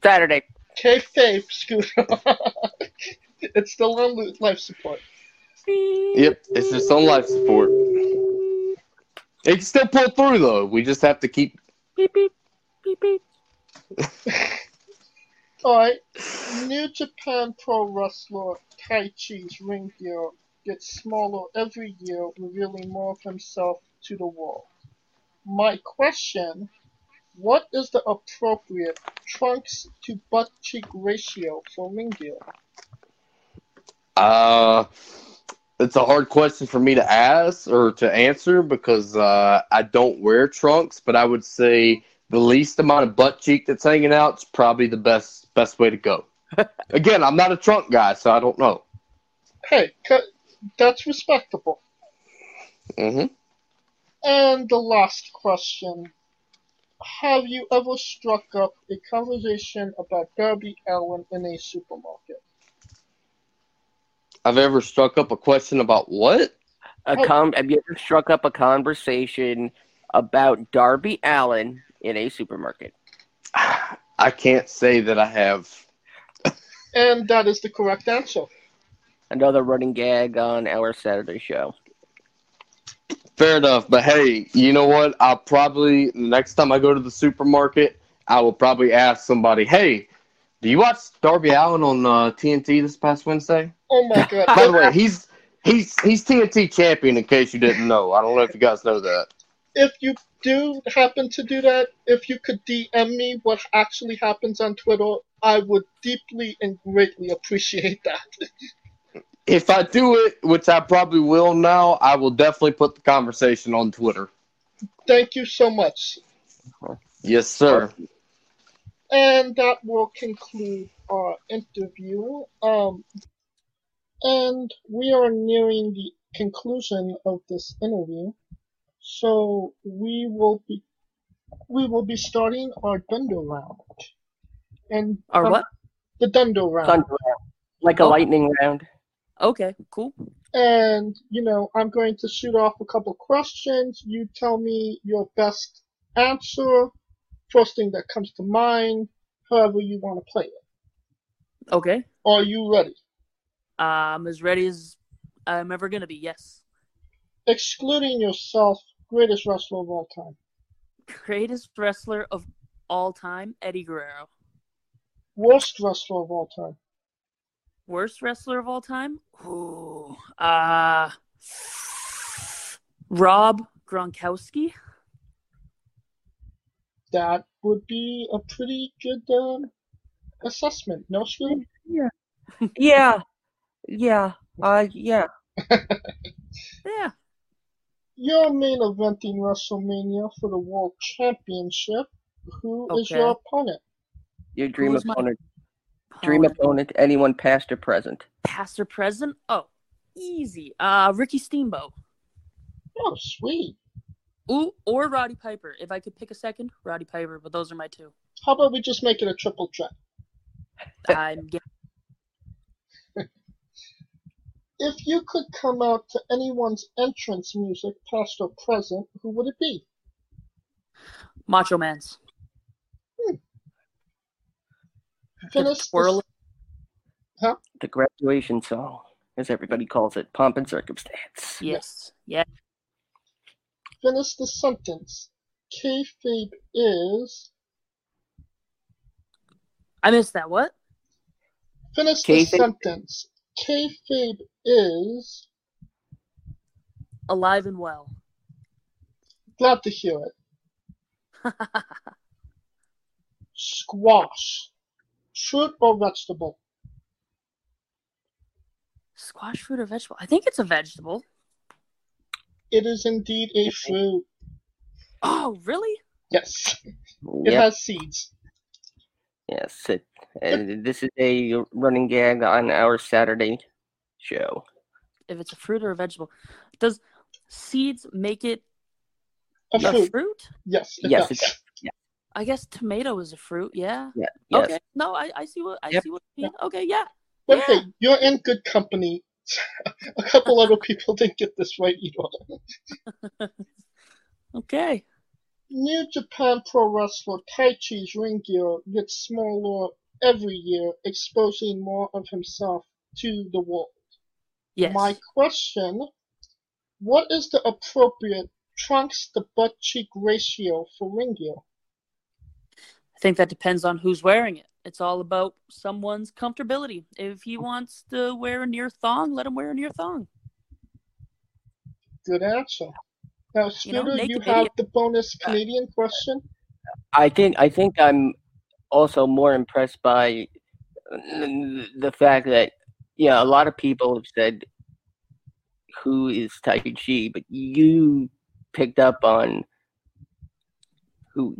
Saturday. Kayfabe scooter. *laughs* it's still on life support. Yep. It's just on life support. It can still pull through though. We just have to keep. Beep beep beep beep. *laughs* Alright. New Japan Pro Wrestler Taichi's ring gear gets smaller every year, revealing more of himself to the world. My question What is the appropriate trunks to butt cheek ratio for ring gear? Uh, it's a hard question for me to ask or to answer because uh, I don't wear trunks. But I would say the least amount of butt cheek that's hanging out is probably the best best way to go. *laughs* Again, I'm not a trunk guy, so I don't know. Hey, that's respectable. hmm And the last question. Have you ever struck up a conversation about Darby Allin in a supermarket? I've ever struck up a question about what? A com- have you ever struck up a conversation about Darby Allin in a supermarket? *sighs* I can't say that I have. And that is the correct answer. Another running gag on our Saturday show. Fair enough, but hey, you know what? I'll probably next time I go to the supermarket, I will probably ask somebody, "Hey, do you watch Darby Allin on uh, TNT this past Wednesday?" Oh my god. By the way, he's he's he's TNT champion. In case you didn't know, I don't know if you guys know that. if you do happen to do that, if you could DM me what actually happens on Twitter, I would deeply and greatly appreciate that. If I do it, which I probably will now, I will definitely put the conversation on Twitter. Thank you so much. Yes, sir. And that will conclude our interview. Um, and we are nearing the conclusion of this interview. So we will be we will be starting our Dundo round. And Our um, what? The Dundo round. Thunder round. Like a Oh. lightning round. Okay, cool. And, you know, I'm going to shoot off a couple questions. You tell me your best answer, first thing that comes to mind, however you want to play it. Okay. Are you ready? I'm as ready as I'm ever gonna be. Yes. Excluding yourself, greatest wrestler of all time. Greatest wrestler of all time, Eddie Guerrero. Worst wrestler of all time. Worst wrestler of all time? Ooh. Uh Rob Gronkowski. That would be a pretty good um, assessment. No, Scoop? Yeah. Yeah. Yeah. Uh yeah. *laughs* Yeah. Your main event in WrestleMania for the World Championship. Who is Okay. your opponent? Your dream Who's my opponent. Dream opponent? opponent, anyone past or present. Past or present? Oh, easy. Uh Ricky Steamboat. Oh, sweet. Ooh, or Roddy Piper. If I could pick a second, Roddy Piper, but those are my two. How about we just make it a triple threat? I'm *laughs* getting If you could come out to anyone's entrance music, past or present, who would it be? Macho Man's. Finish Twirl. this- The graduation song. as everybody calls it, pomp and circumstance. Yes. Yeah. Finish the sentence. Kayfabe is. I missed that. What? Finish the Kayfabe- sentence. Kayfabe is. Alive and well. Glad to hear it. *laughs* Squash. Fruit or vegetable? Squash fruit or vegetable? I think it's a vegetable. It is indeed a fruit. Oh, really? Yes. *laughs* It Yep. has seeds. Yes. It, and this is a running gag on our Saturday show. If it's a fruit or a vegetable, does seeds make it A a fruit. fruit? Yes, it Yes, does. it does. I guess tomato is a fruit. Yeah. Yeah. Yes. Okay. No, I, I see what I Yep. see what you mean. Okay. Yeah. But Yeah. hey, you're in good company. *laughs* A couple other *laughs* people didn't get this right either. *laughs* Okay. New Japan Pro Wrestler Taichi's ring gear gets smaller every year, exposing more of himself to the world. Yes. My question What is the appropriate trunks to butt cheek ratio for ring gear? I think that depends on who's wearing it. It's all about someone's comfortability. If he wants to wear a near thong, let him wear a near thong. Good answer. Now, You know, Scooter, you video- have the bonus Canadian question. I think I think I'm also more impressed by the fact that yeah, a lot of people have said who is Taichi, but you picked up on who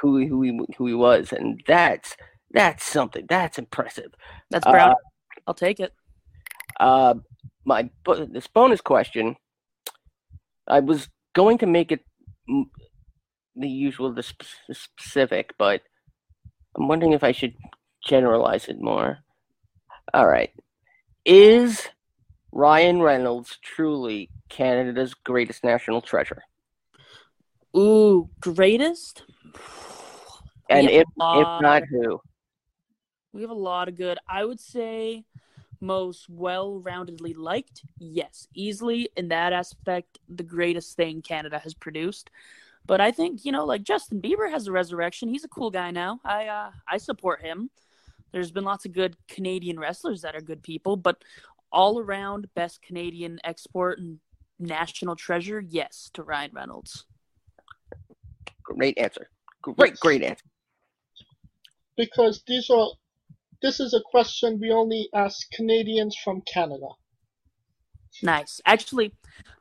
who who he, who he was, and that's that's something that's impressive. That's brown. Uh, I'll take it. uh, my this bonus question, I was going to make it the usual, the specific, but I'm wondering if I should generalize it more. All right, is Ryan Reynolds truly Canada's greatest national treasure? Ooh, greatest? And if a if not, who? We have a lot of good. I would say most well-roundedly liked. Yes, easily in that aspect, the greatest thing Canada has produced. But I think you know, like Justin Bieber has a resurrection. He's a cool guy now. I uh, I support him. There's been lots of good Canadian wrestlers that are good people, but all around best Canadian export and national treasure, yes, to Ryan Reynolds. Great answer. Great, great answer. Because these are, this is a question we only ask Canadians from Canada. Nice. Actually,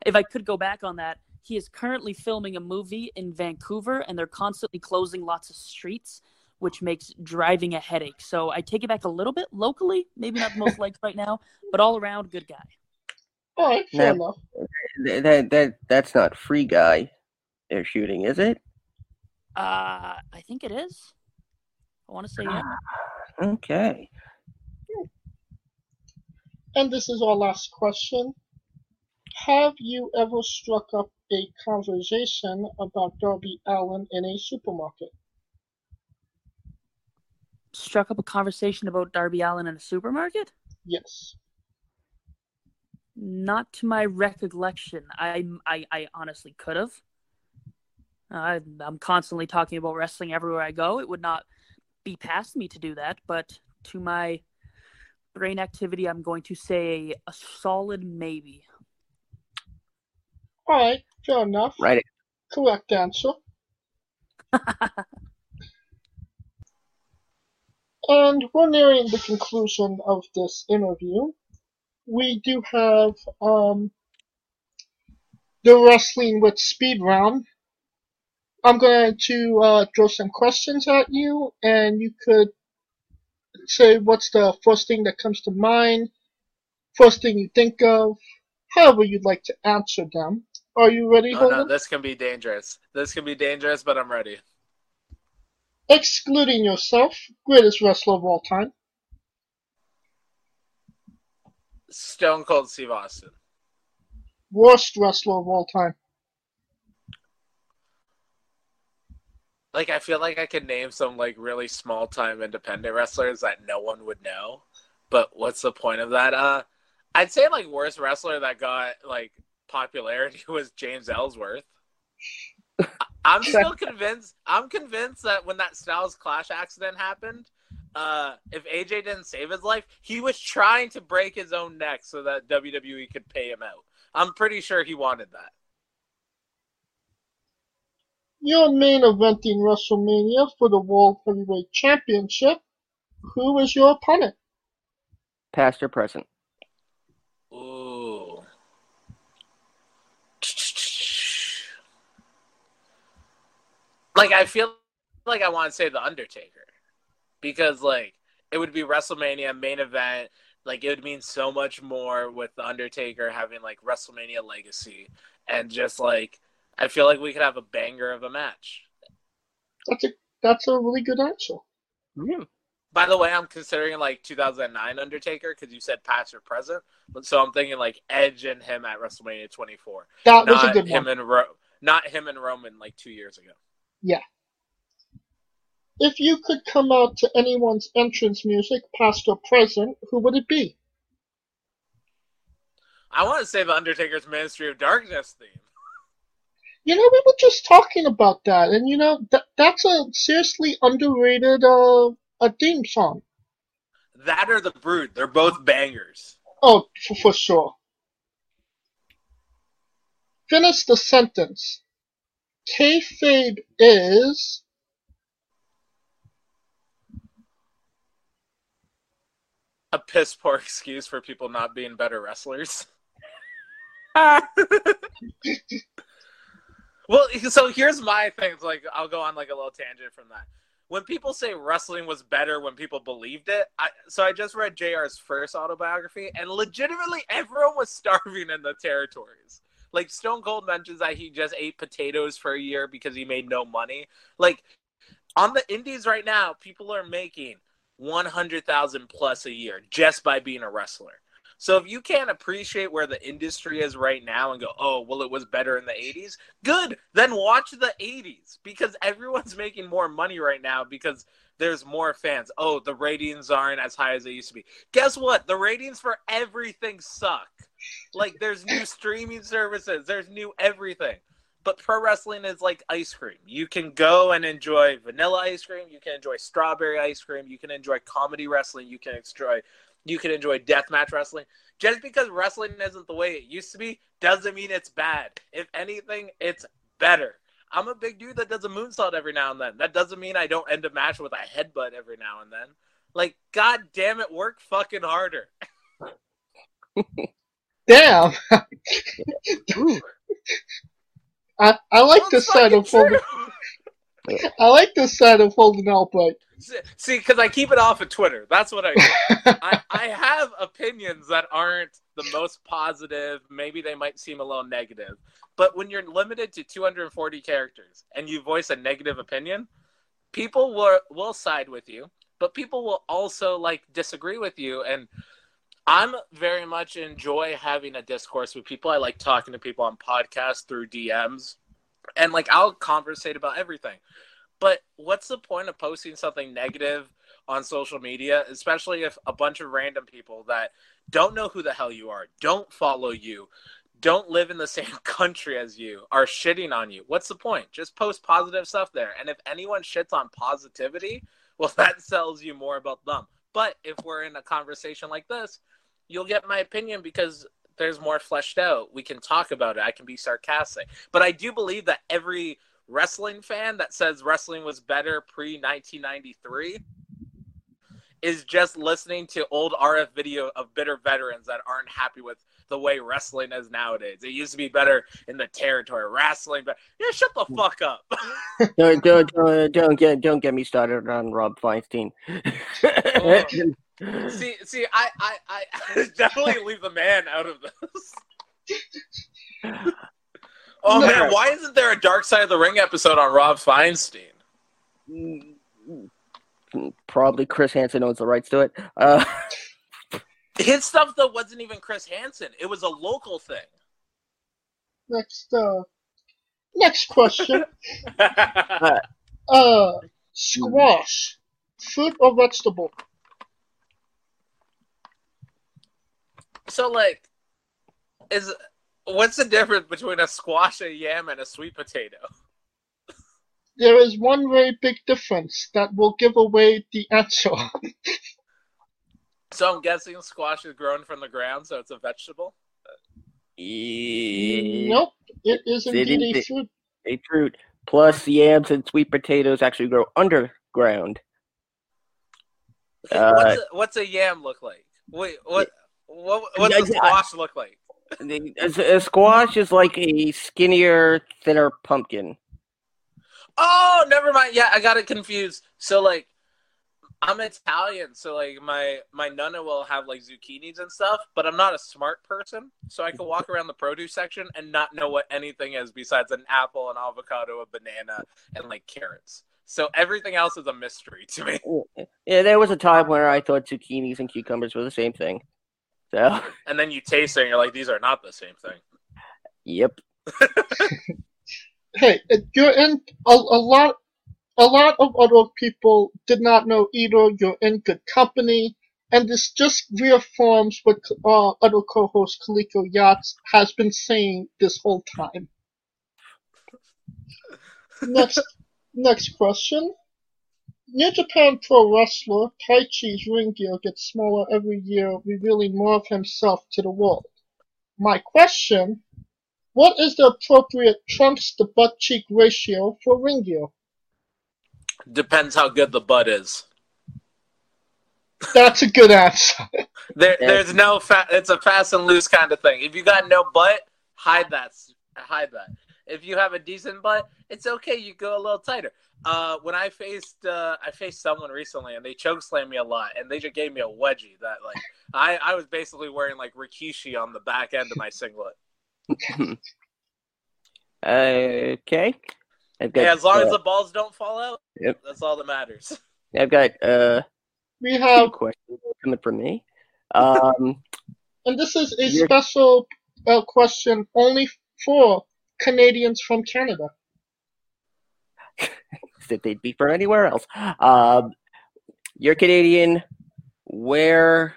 if I could go back on that, he is currently filming a movie in Vancouver and they're constantly closing lots of streets, which makes driving a headache. So I take it back a little bit locally, maybe not the most liked right now, but all around, good guy. All right, fair Now- enough. That that that's not free guy they're shooting, is it? Uh, I think it is. I want to say yeah. Okay. And this is our last question. Have you ever struck up a conversation about Darby Allin in a supermarket? Struck up a conversation about Darby Allin in a supermarket? Yes. Not to my recollection. I I, I honestly could have. I, I'm constantly talking about wrestling everywhere I go. It would not be past me to do that, but to my brain activity, I'm going to say a solid maybe. All right, fair enough. Right. Correct answer. *laughs* And we're nearing the conclusion of this interview. We do have um, the wrestling with speed round. I'm going to uh, throw some questions at you, and you could say what's the first thing that comes to mind, first thing you think of, however you'd like to answer them. Are you ready, Oh Holden? no, this can be dangerous. This can be dangerous, but I'm ready. Excluding yourself, greatest wrestler of all time. Stone Cold Steve Austin. Worst wrestler of all time. Like I feel like I could name some like really small time independent wrestlers that no one would know. But what's the point of that? Uh I'd say like worst wrestler that got like popularity *laughs* was James Ellsworth. I- I'm *laughs* still convinced. I'm convinced that when that Styles Clash accident happened, uh, if AJ didn't save his life, he was trying to break his own neck so that WWE could pay him out. I'm pretty sure he wanted that. You're main eventing WrestleMania for the World Heavyweight Championship. Who is your opponent? Past or present? Ooh. Like I feel like I want to say the Undertaker because like it would be WrestleMania main event. Like it would mean so much more with the Undertaker having like WrestleMania legacy and just like I feel like we could have a banger of a match. That's a that's a really good answer. By the way, I'm considering like 2009 Undertaker because you said past or present, so I'm thinking like Edge and him at WrestleMania 24. That was a not good him one. and Ro- not him and Roman like two years ago. Yeah. If you could come out to anyone's entrance music, past or present, who would it be? I want to say the Undertaker's Ministry of Darkness theme. You know, we were just talking about that, and you know that that's a seriously underrated uh a theme song. That or the Brood. They're both bangers. Oh, for, for sure. Finish the sentence. Kayfabe is A piss poor excuse for people not being better wrestlers. *laughs* well, so here's my thing. It's like I'll go on like a little tangent from that. When people say wrestling was better when people believed it, I, so I just read JR's first autobiography, and legitimately everyone was starving in the territories. Like Stone Cold mentions that he just ate potatoes for a year because he made no money. Like on the indies right now, people are making 100,000 plus a year just by being a wrestler. So if you can't appreciate where the industry is right now and go, "Oh, well it was better in the 80s." Good. Then watch the 80s because everyone's *laughs* making more money right now because there's more fans. Oh, the ratings aren't as high as they used to be. Guess what? The ratings for everything suck. Like there's new *laughs* streaming services, there's new everything. But pro wrestling is like ice cream. You can go and enjoy vanilla ice cream, you can enjoy strawberry ice cream, you can enjoy comedy wrestling, you can enjoy you can enjoy deathmatch wrestling. Just because wrestling isn't the way it used to be doesn't mean it's bad. If anything, it's better. I'm a big dude that does a moonsault every now and then. That doesn't mean I don't end a match with a headbutt every now and then. Like, god damn it, work fucking harder. *laughs* damn. *laughs* I I like the side of Holden. I like this side of Holden out, but See, because I keep it off of Twitter. That's what I do. *laughs* I, I have opinions that aren't the most positive. Maybe they might seem a little negative. But when you're limited to 240 characters and you voice a negative opinion, people will, will side with you, but people will also like disagree with you. And I'm very much enjoy having a discourse with people. I like talking to people on podcasts through DMs. And like I'll conversate about everything. But what's the point of posting something negative on social media, especially if a bunch of random people that don't know who the hell you are, don't follow you, don't live in the *laughs* same country as you are shitting on you? What's the point? Just post positive stuff there. And if anyone shits on positivity, well, *laughs* that sells you more about them. But if we're in a conversation like this, you'll get my opinion because there's more fleshed out. We can talk about it. I can be sarcastic. But I do believe that every wrestling fan that says wrestling was better pre 1993 is just listening to old RF video of bitter veterans that aren't happy with the way wrestling is nowadays. It used to be better in the territory wrestling, but yeah, shut the fuck up. *laughs* don't, don't, don't, don't get don't get me started on Rob Feinstein. Oh. *laughs* see, see, I, I, I *laughs* definitely leave the man out of this. *laughs* Oh No. man, why isn't there a Dark Side of the Ring episode on Rob Feinstein? Probably Chris Hansen owns the rights to it. Uh, *laughs* His stuff though wasn't even Chris Hansen. It was a local thing. Next, uh, next question. uh, Uh, squash, fruit or vegetable? So like, is what's the difference between a squash, a yam, and a sweet potato? There is one very big difference that will give away the answer. So I'm guessing squash is grown from the ground, so it's a vegetable. nope, it is It indeed a fruit. A fruit. Plus, yams and sweet potatoes actually grow underground. Uh, what's, a, what's a yam look like? Wait, what? What? What's a Yeah, yeah, I- squash look like? the- a, a squash is like a skinnier, thinner pumpkin. Oh, never mind. Yeah, I got it confused. So like, I'm Italian, so like my my nonna will have like zucchinis and stuff, but I'm not a smart person, so I can walk around the produce section and not know what anything is besides an apple, an avocado, a banana, and like carrots. So everything else is a mystery to me. Yeah, there was a time where I thought zucchinis and cucumbers were the same thing. So, *laughs* And then you taste it, and you're like, these are not the same thing. yep. *laughs* Hey, it- you're in a, a lot. A lot of other people did not know either. You're in good company, and this just reaffirms what uh, other co-host Coleco Yachts has been saying this whole time. *laughs* Next, next question. New Japan Pro wrestler Taichi's ring gear gets smaller every year, revealing more of himself to the world. My question what is the appropriate trunks to butt cheek ratio for ring gear? Depends how good the butt is. That's a good answer. *laughs* There, there's no fa- It's a fast and loose kind of thing. If you got no butt, hide that. s- Hide that. If you have a decent butt, it's okay. You go a little tighter. Uh, when I faced, uh, I faced someone recently, and they choke slammed me a lot, and they just gave me a wedgie that, like, I, I was basically wearing like Rikishi on the back end of my singlet. *laughs* Okay. I've got, Yeah, as long uh, as the balls don't fall out, Yep. that's all that matters. I've got uh We two have, questions coming from me. Um, and this is a special uh, question only for Canadians from Canada. *laughs* if they'd be from anywhere else. Um, you're Canadian. Where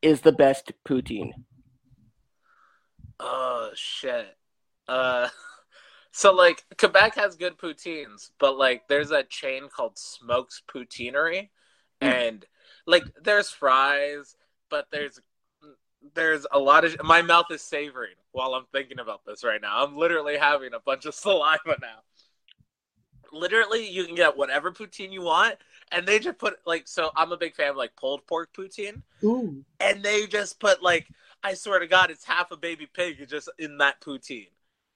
is the best poutine? Oh shit. Uh *laughs* so like Quebec has good poutines, but like there's a chain called Smokes Poutinery and like there's fries, but there's there's a lot of my mouth is savoring while I'm thinking about this right now. I'm literally having a bunch of *laughs* saliva now. Literally, you can get whatever poutine you want, and they just put like so. I'm a big fan of like pulled pork poutine, Ooh. and they just put like I swear to God, it's half a baby pig just in that poutine,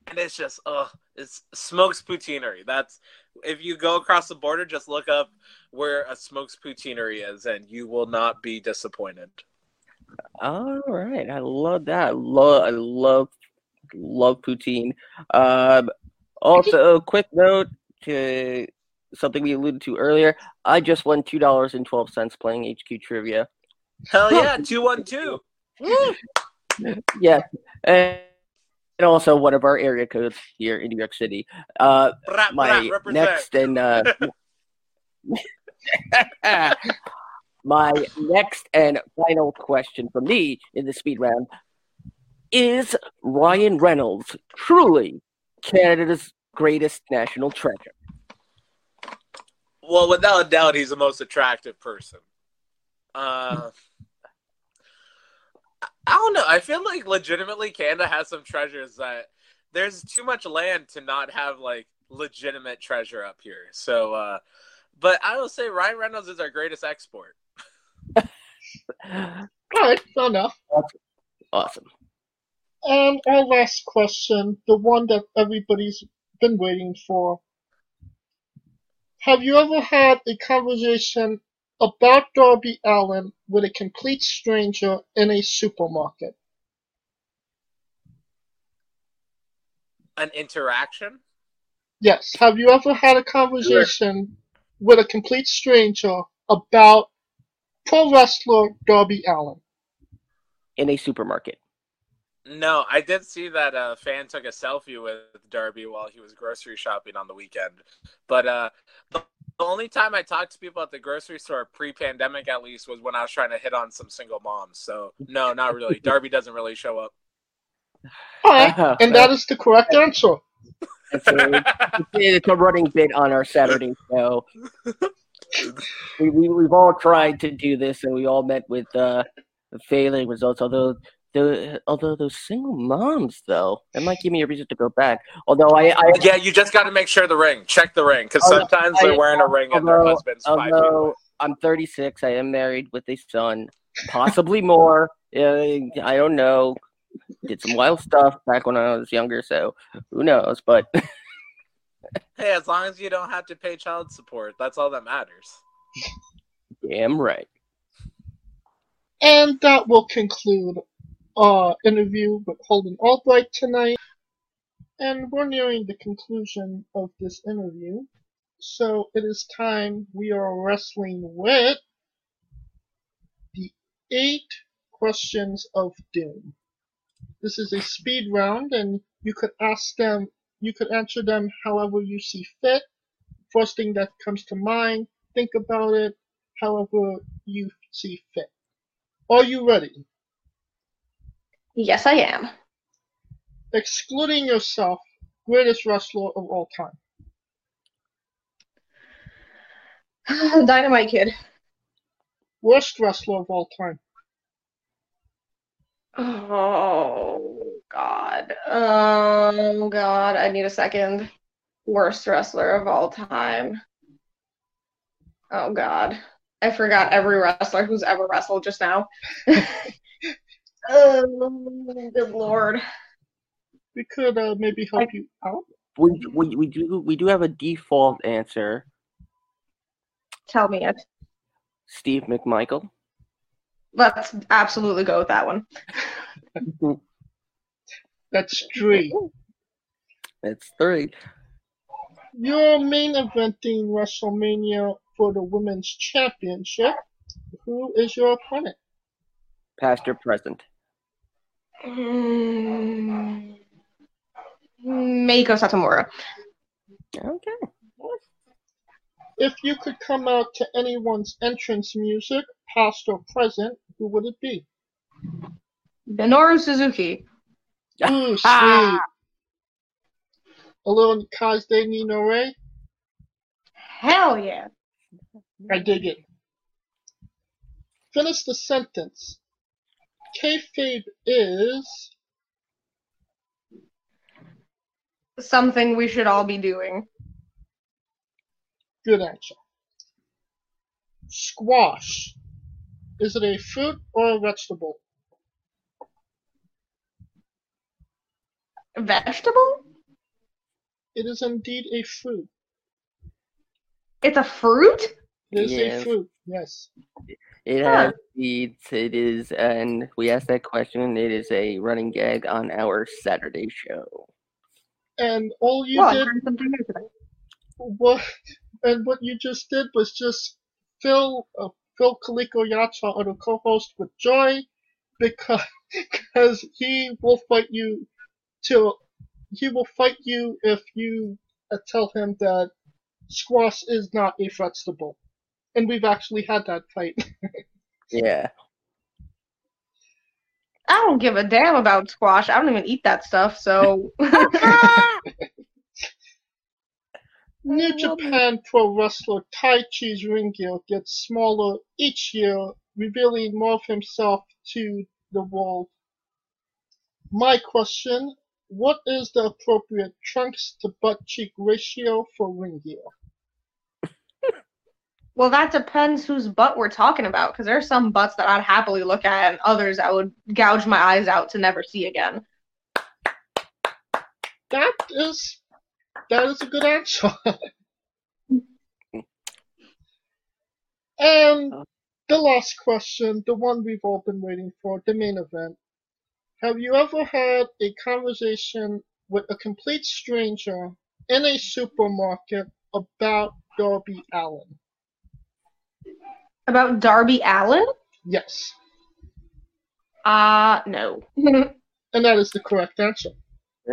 and it's just oh, it's smokes poutinery. That's if you go across the border, just look up where a smokes poutinery is, and you will not be disappointed. All right, I love that. I love, I love, love poutine. Um, also, a quick note to something we alluded to earlier. I just won two dollars and twelve cents playing HQ trivia. Hell yeah, two one two. *laughs* Yeah, and and also one of our area codes here in New York City. Uh, Brat, my brat, next and uh, *laughs* *laughs* my next and final question for me in the speed round is Ryan Reynolds truly Canada's greatest national treasure? Well, without a doubt, he's the most attractive person. Uh, I- don't know. I feel like legitimately Canada has some treasures that there's too much land to not have like legitimate treasure up here. So, uh, but I will say Ryan Reynolds is our greatest export. All right, fair enough. Awesome. And our last question, the one that everybody's been waiting for. Have you ever had a conversation about Darby Allin with a complete stranger in a supermarket? An interaction? Yes. Have you ever had a conversation with a complete stranger about pro wrestler Darby Allin? In a supermarket. No, I did see that a fan took a selfie with Darby while he was grocery shopping on the weekend. But uh, the The only time I talked to people at the grocery store pre-pandemic, at least, was when I was trying to hit on some single moms. So no, not really. *laughs* Darby doesn't really show up. Alright, *laughs* and that is the correct answer. It's a running bit on our Saturday *laughs* show. We, we, we've all tried to do this, and we all met with uh, failing results. Although the although those single moms, though, that might give me a reason to go back. Although I, I Yeah, you just got to make sure the ring. Check the ring, because sometimes I- they're wearing a ring and their although- husband's five feet although away. I'm 36, I am married with a son, possibly more. Uh, I don't know. Did some wild stuff back when I was younger, so who knows? But *laughs* Hey, as long as you don't have to pay child support, that's all that matters. damn right. And that will conclude our interview with Holden Albright tonight. And we're nearing the conclusion of this interview. So it is time we are wrestling with the eight questions of doom. This is a speed round and you could ask them, you could answer them however you see fit. First thing that comes to mind, think about it however you see fit. Are you ready? Yes, I am. Excluding yourself, greatest wrestler of all time. *sighs* Dynamite Kid. Worst wrestler of all time. Oh God. Um God, I need a second. Worst wrestler of all time. Oh God. I forgot every wrestler who's ever wrestled just now. oh, *laughs* good lord. We could uh, maybe help you out. We, we we do we do have a default answer. Tell me it. Steve McMichael. Let's absolutely go with that one. *laughs* That's three. That's three. You're main eventing WrestleMania for the Women's Championship. Who is your opponent? Past or present. Mm, Meiko Satomura. Okay. If you could come out to anyone's entrance music, past or present, who would it be? Minoru Suzuki. Ooh, *laughs* sweet. A little Kaze ni Nare? Hell yeah. I dig it. Finish the sentence. Kayfabe is Something we should all be doing. good answer. Squash. Is it a fruit or a vegetable? Vegetable? It is indeed a fruit. It's a fruit? It is Yes. a fruit, yes. It Huh. has seeds. It is, and we asked that question. It is a running gag on our Saturday show. And all you Well, did something new today. what and what you just did was just fill uh, fill Coleco Yacha or the co-host with joy because *laughs* because he will fight you till he will fight you if you uh, tell him that squash is not a vegetable. And we've actually had that fight. *laughs* Yeah. I don't give a damn about squash. I don't even eat that stuff, so *laughs* New Japan Pro wrestler Taichi's ring gear gets smaller each year, revealing more of himself to the world. My question, what is the appropriate trunks to butt cheek ratio for ring gear? well, that depends whose butt we're talking about. Because there are some butts that I'd happily look at, and others I would gouge my eyes out to never see again. That is that is a good answer. *laughs* and uh. the last question, the one we've all been waiting for, the main event. Have you ever had a conversation with a complete stranger in a supermarket about Darby Allin? About Darby Allin? Yes. Uh, no. *laughs* And that is the correct answer.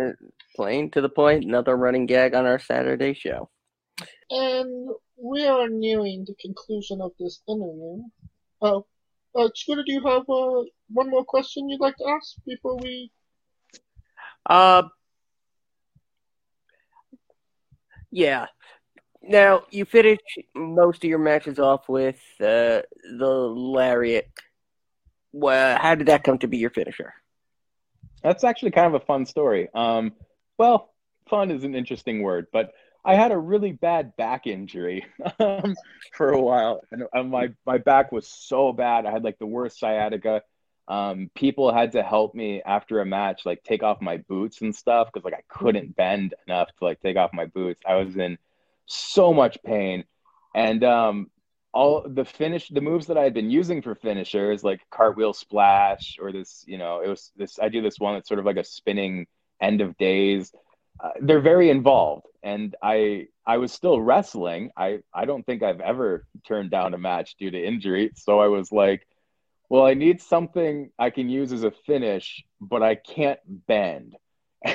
Uh, Plain to the point. Another running gag on our Saturday show. And we are nearing the conclusion of this interview. Uh, uh, Scooter, do you have uh, one more question you'd like to ask before we? Uh, yeah. Now you finish most of your matches off with uh, the lariat. Well, how did that come to be your finisher? That's actually kind of a fun story. Um, well, fun is an interesting word, but I had a really bad back injury *laughs* um, for a while, and, and my my back was so bad. I had like the worst sciatica. Um, people had to help me after a match, like take off my boots and stuff, because like I couldn't bend enough to like take off my boots. I was in so much pain, and um, all the finish, the moves that I had been using for finishers, like cartwheel splash, or this, you know, it was this. I do this one that's sort of like a spinning end of days. Uh, they're very involved, and I I was still wrestling. I I don't think I've ever turned down a match due to injury. So I was like, well, I need something I can use as a finish, but I can't bend. *laughs*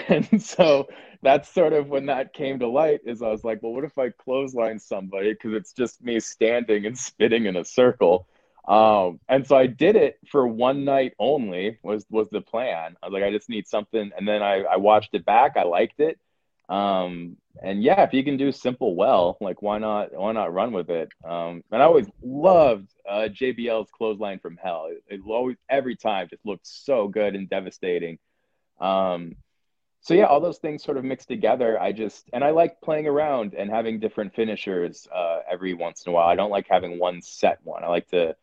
And so that's sort of when that came to light is I was like, well, what if I clothesline somebody? Because it's just me standing and *laughs* spinning in a circle. Um, and so I did it for one night only was was the plan. I was like, I just need something. And then I, I watched it back. I liked it. Um, and yeah, if you can do simple well, like why not why not run with it? Um, and I always loved uh, JBL's clothesline from hell. It, it always every time just looked so good and devastating. Um, so yeah, all those things sort of mixed together. I just and I like playing around and having different finishers uh, every once in a while. I don't like having one set one. I like to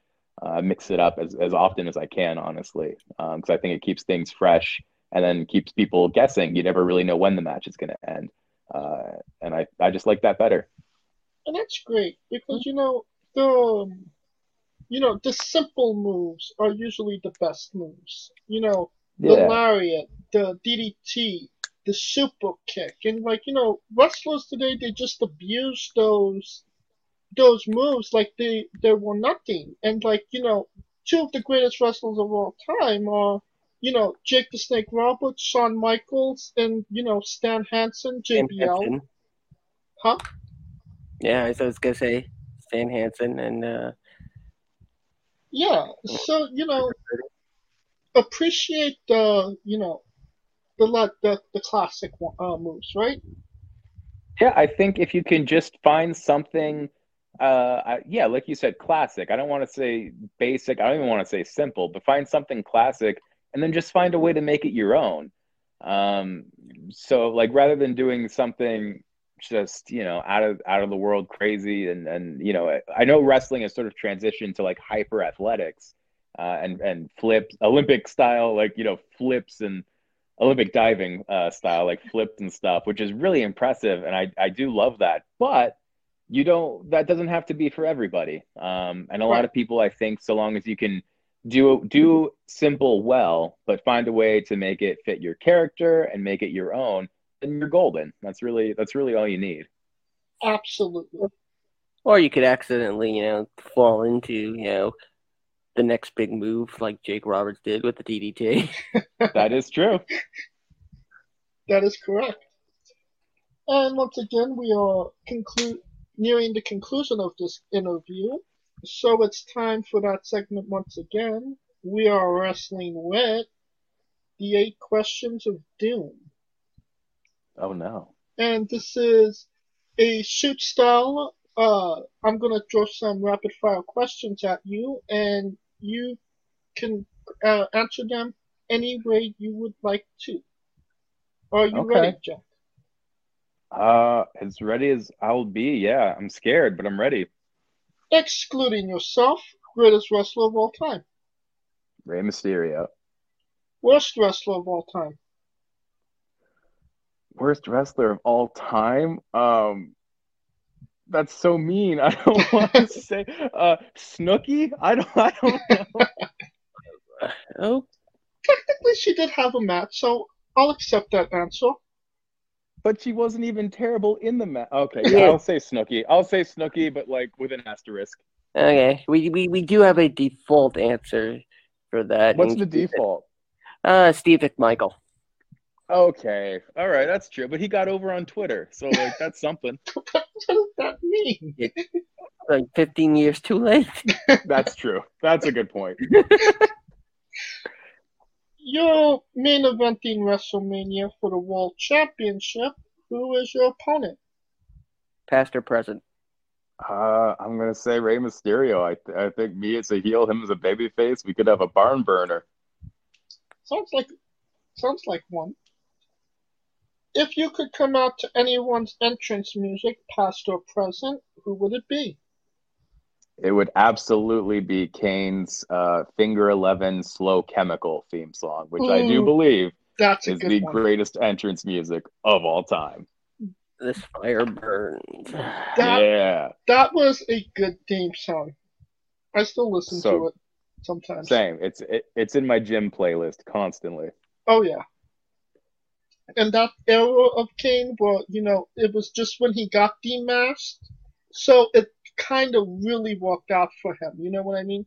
uh, mix it up as, as often as I can, honestly, because um, I think it keeps things fresh and then keeps people guessing. You never really know when the match is going to end, uh, and I I just like that better. And that's great because you know the um, you know the simple moves are usually the best moves. You know the Yeah. lariat, the DDT, the super kick, and like you know wrestlers today they just abuse those those moves like they they were nothing. And like you know two of the greatest wrestlers of all time are you know Jake the Snake Roberts, Shawn Michaels, and you know Stan Hansen, Stan JBL. Hansen. Huh? Yeah, I was gonna say Stan Hansen and uh, Yeah, so you know, appreciate the you know the le- the the classic uh, moves, right? Yeah, I think if you can just find something, uh, I, yeah, like you said, classic. I don't want to say basic. I don't even want to say simple, but find something classic, and then just find a way to make it your own. Um, so like rather than doing something just you know out of out of the world crazy and and you know I know wrestling has sort of transitioned to like hyper athletics uh, and and flips Olympic style like you know flips and Olympic diving uh, style, like flips and stuff, which is really impressive, and I I do love that. But you don't that doesn't have to be for everybody. Um, and a lot of people, I think, so long as you can do do simple well, but find a way to make it fit your character and make it your own, then you're golden. That's really that's really all you need. Absolutely. or you could accidentally, you know, fall into, you know, the next big move like Jake Roberts did with the DDT. *laughs* That is true. That is correct. And once again, we are conclude nearing the conclusion of this interview. So it's time for that segment once again. We are wrestling with the eight questions of doom. Oh no. and this is a shoot style. Uh, I'm gonna throw some rapid fire questions at you, and you can uh, answer them any way you would like to. Are you Okay. ready, Jack? Uh, as ready as I'll be. Yeah, I'm scared, but I'm ready. Excluding yourself, greatest wrestler of all time, Rey Mysterio. worst wrestler of all time, worst wrestler of all time. Um, that's so mean. *laughs* I don't want to *laughs* say uh, Snooki. I don't. I don't know. *laughs* oh, technically she did have a match, so I'll accept that answer. But she wasn't even terrible in the match. Okay, yeah, Yeah. I'll say Snooki. I'll say Snooki, but like with an asterisk. okay. We, we we do have a default answer for that. What's and the default? Uh, Steve McMichael. Okay, all right, that's true. But he got over on Twitter, so like *laughs* that's something. what does that mean? Like 15 years too late. *laughs* That's true. That's a good point. *laughs* You're main eventing WrestleMania for the World Championship. Who is your opponent? Past or present? Uh, I'm gonna say Rey Mysterio. I th- I think me as a heel, him as a babyface, we could have a barn burner. Sounds like sounds like one. If you could come out to anyone's entrance music, past or present, who would it be? It would absolutely be Kane's uh, Finger Eleven Slow Chemical theme song, which I do believe That's is the one. greatest entrance music of all time. This fire burns. That Yeah, that was a good theme song. I still listen to it sometimes. same. It's it, it's in my gym playlist constantly. Oh yeah. And that era of Kane, well, you know it was just when he got demasked, so it kind of really worked out for him. You know what I mean?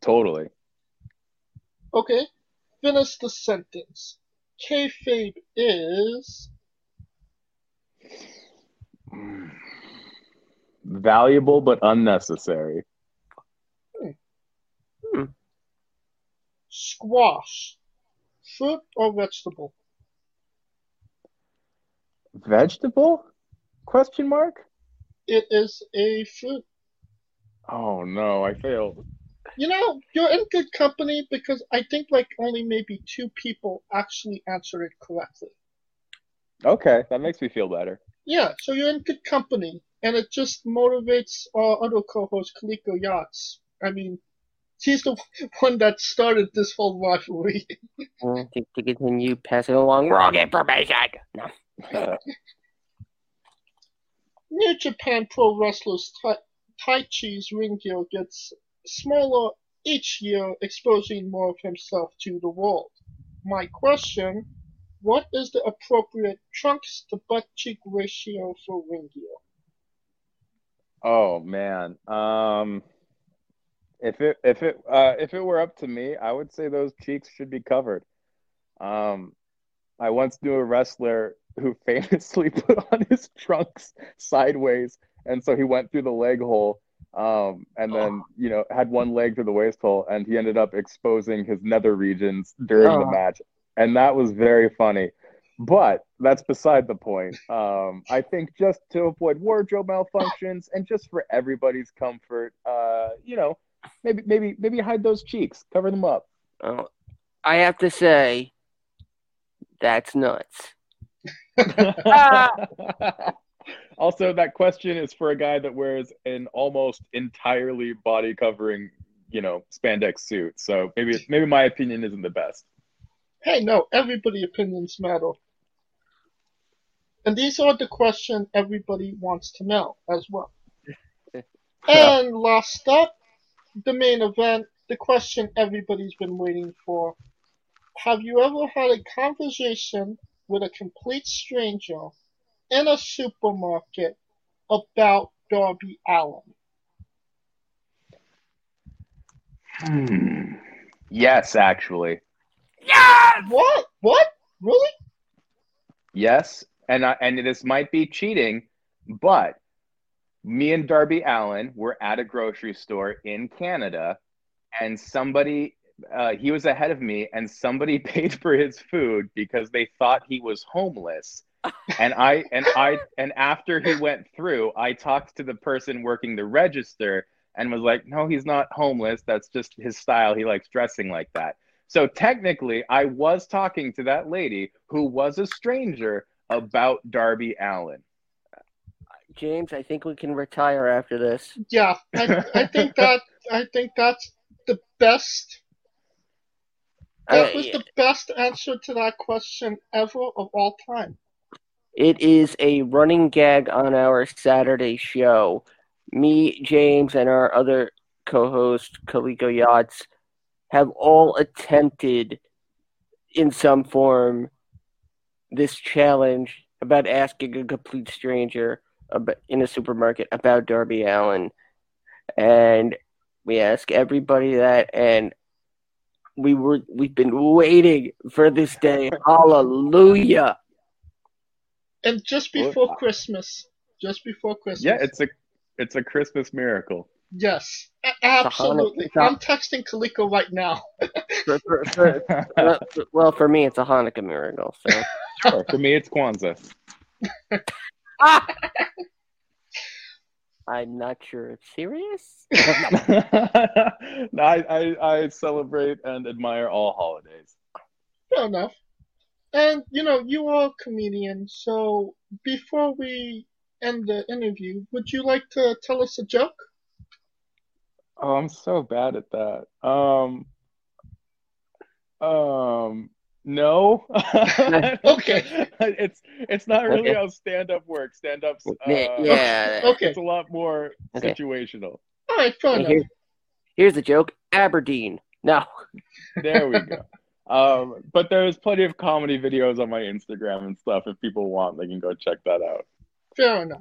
Totally. Okay, finish the sentence. Kayfabe is Valuable but unnecessary. Hmm. Hmm. squash, fruit or vegetable. Vegetable? Question mark? It is a fruit. Oh no, I failed. You know, you're in good company because I think like only maybe two people actually answered it correctly. Okay, that makes me feel better. Yeah, so you're in good company, and it just motivates our other co-host, Coleco Yachts. I mean, she's the *laughs* one that started this whole rivalry. *laughs* Uh, to, to continue passing along wrong information. No. *laughs* New Japan Pro Wrestlers Taichi's ring gear gets smaller each year, exposing more of himself to the world. My question, what is the appropriate trunks to butt cheek ratio for ring gear? Oh man. Um if it if it uh if it were up to me, I would say those cheeks should be covered. Um I once knew a wrestler who *laughs* famously put on his trunks sideways and so he went through the leg hole um and then you know had one leg through the waist hole and he ended up exposing his nether regions during the Oh. match and that was very funny but that's beside the point um i think just to avoid wardrobe malfunctions and just for everybody's comfort uh you know maybe maybe maybe hide those cheeks cover them up Oh, I have to say, that's nuts. *laughs* also that question is for a guy that wears an almost entirely body covering you know spandex suit so maybe maybe my opinion isn't the best Hey, no, everybody opinions matter. And these are the questions everybody wants to know as well. *laughs* and last up, the main event, the question everybody's been waiting for. Have you ever had a conversation with a complete stranger in a supermarket about Darby Allin? Hmm. yes actually What? What? Really? Yes, and I, and this might be cheating, but me and Darby Allin were at a grocery store in Canada, and somebody uh, he was ahead of me, and somebody *laughs* paid for his food because they thought he was homeless. *laughs* and I and I and after he went through, I talked to the person working the register and was like, "No, he's not homeless. That's just his style. He likes dressing like that." So technically, I was talking to that lady who was a stranger about Darby Allin. James, I think we can retire after this. Yeah, I, I think *laughs* that I think that's the best. That Uh, was the best answer to that question ever of all time. It is a running gag on our Saturday show. Me, James, and our other co host, Coleco Yachts, have all attempted in some form this challenge about asking a complete stranger about, in a supermarket about Darby Allin. And we ask everybody that, and We were we've been waiting for this day. Hallelujah. And just Well, before Christmas, just before Christmas. Yeah, it's a it's a Christmas miracle. yes, a- a Hanukkah- absolutely. it's a- I'm texting Coleco right now. For- for- for- uh, well, for me, it's a Hanukkah miracle. So *laughs* Sure, for me it's Kwanzaa. *laughs* I'm not sure it's serious. *laughs* no, I, I I celebrate and admire all holidays. Fair enough. And you know, you are a comedian, so before we end the interview, would you like to tell us a joke? Oh, I'm so bad at that. Um, um, no. *laughs* *laughs* Okay. It's it's not really Okay. how stand up works. Stand up's uh, Yeah. Okay. it's a lot more Okay. situational. All right, fair enough. here- here's the joke: Aberdeen. No. *laughs* There we go. Um, but there's plenty of comedy videos on my Instagram and stuff. If people want, they can go check that out. Fair enough.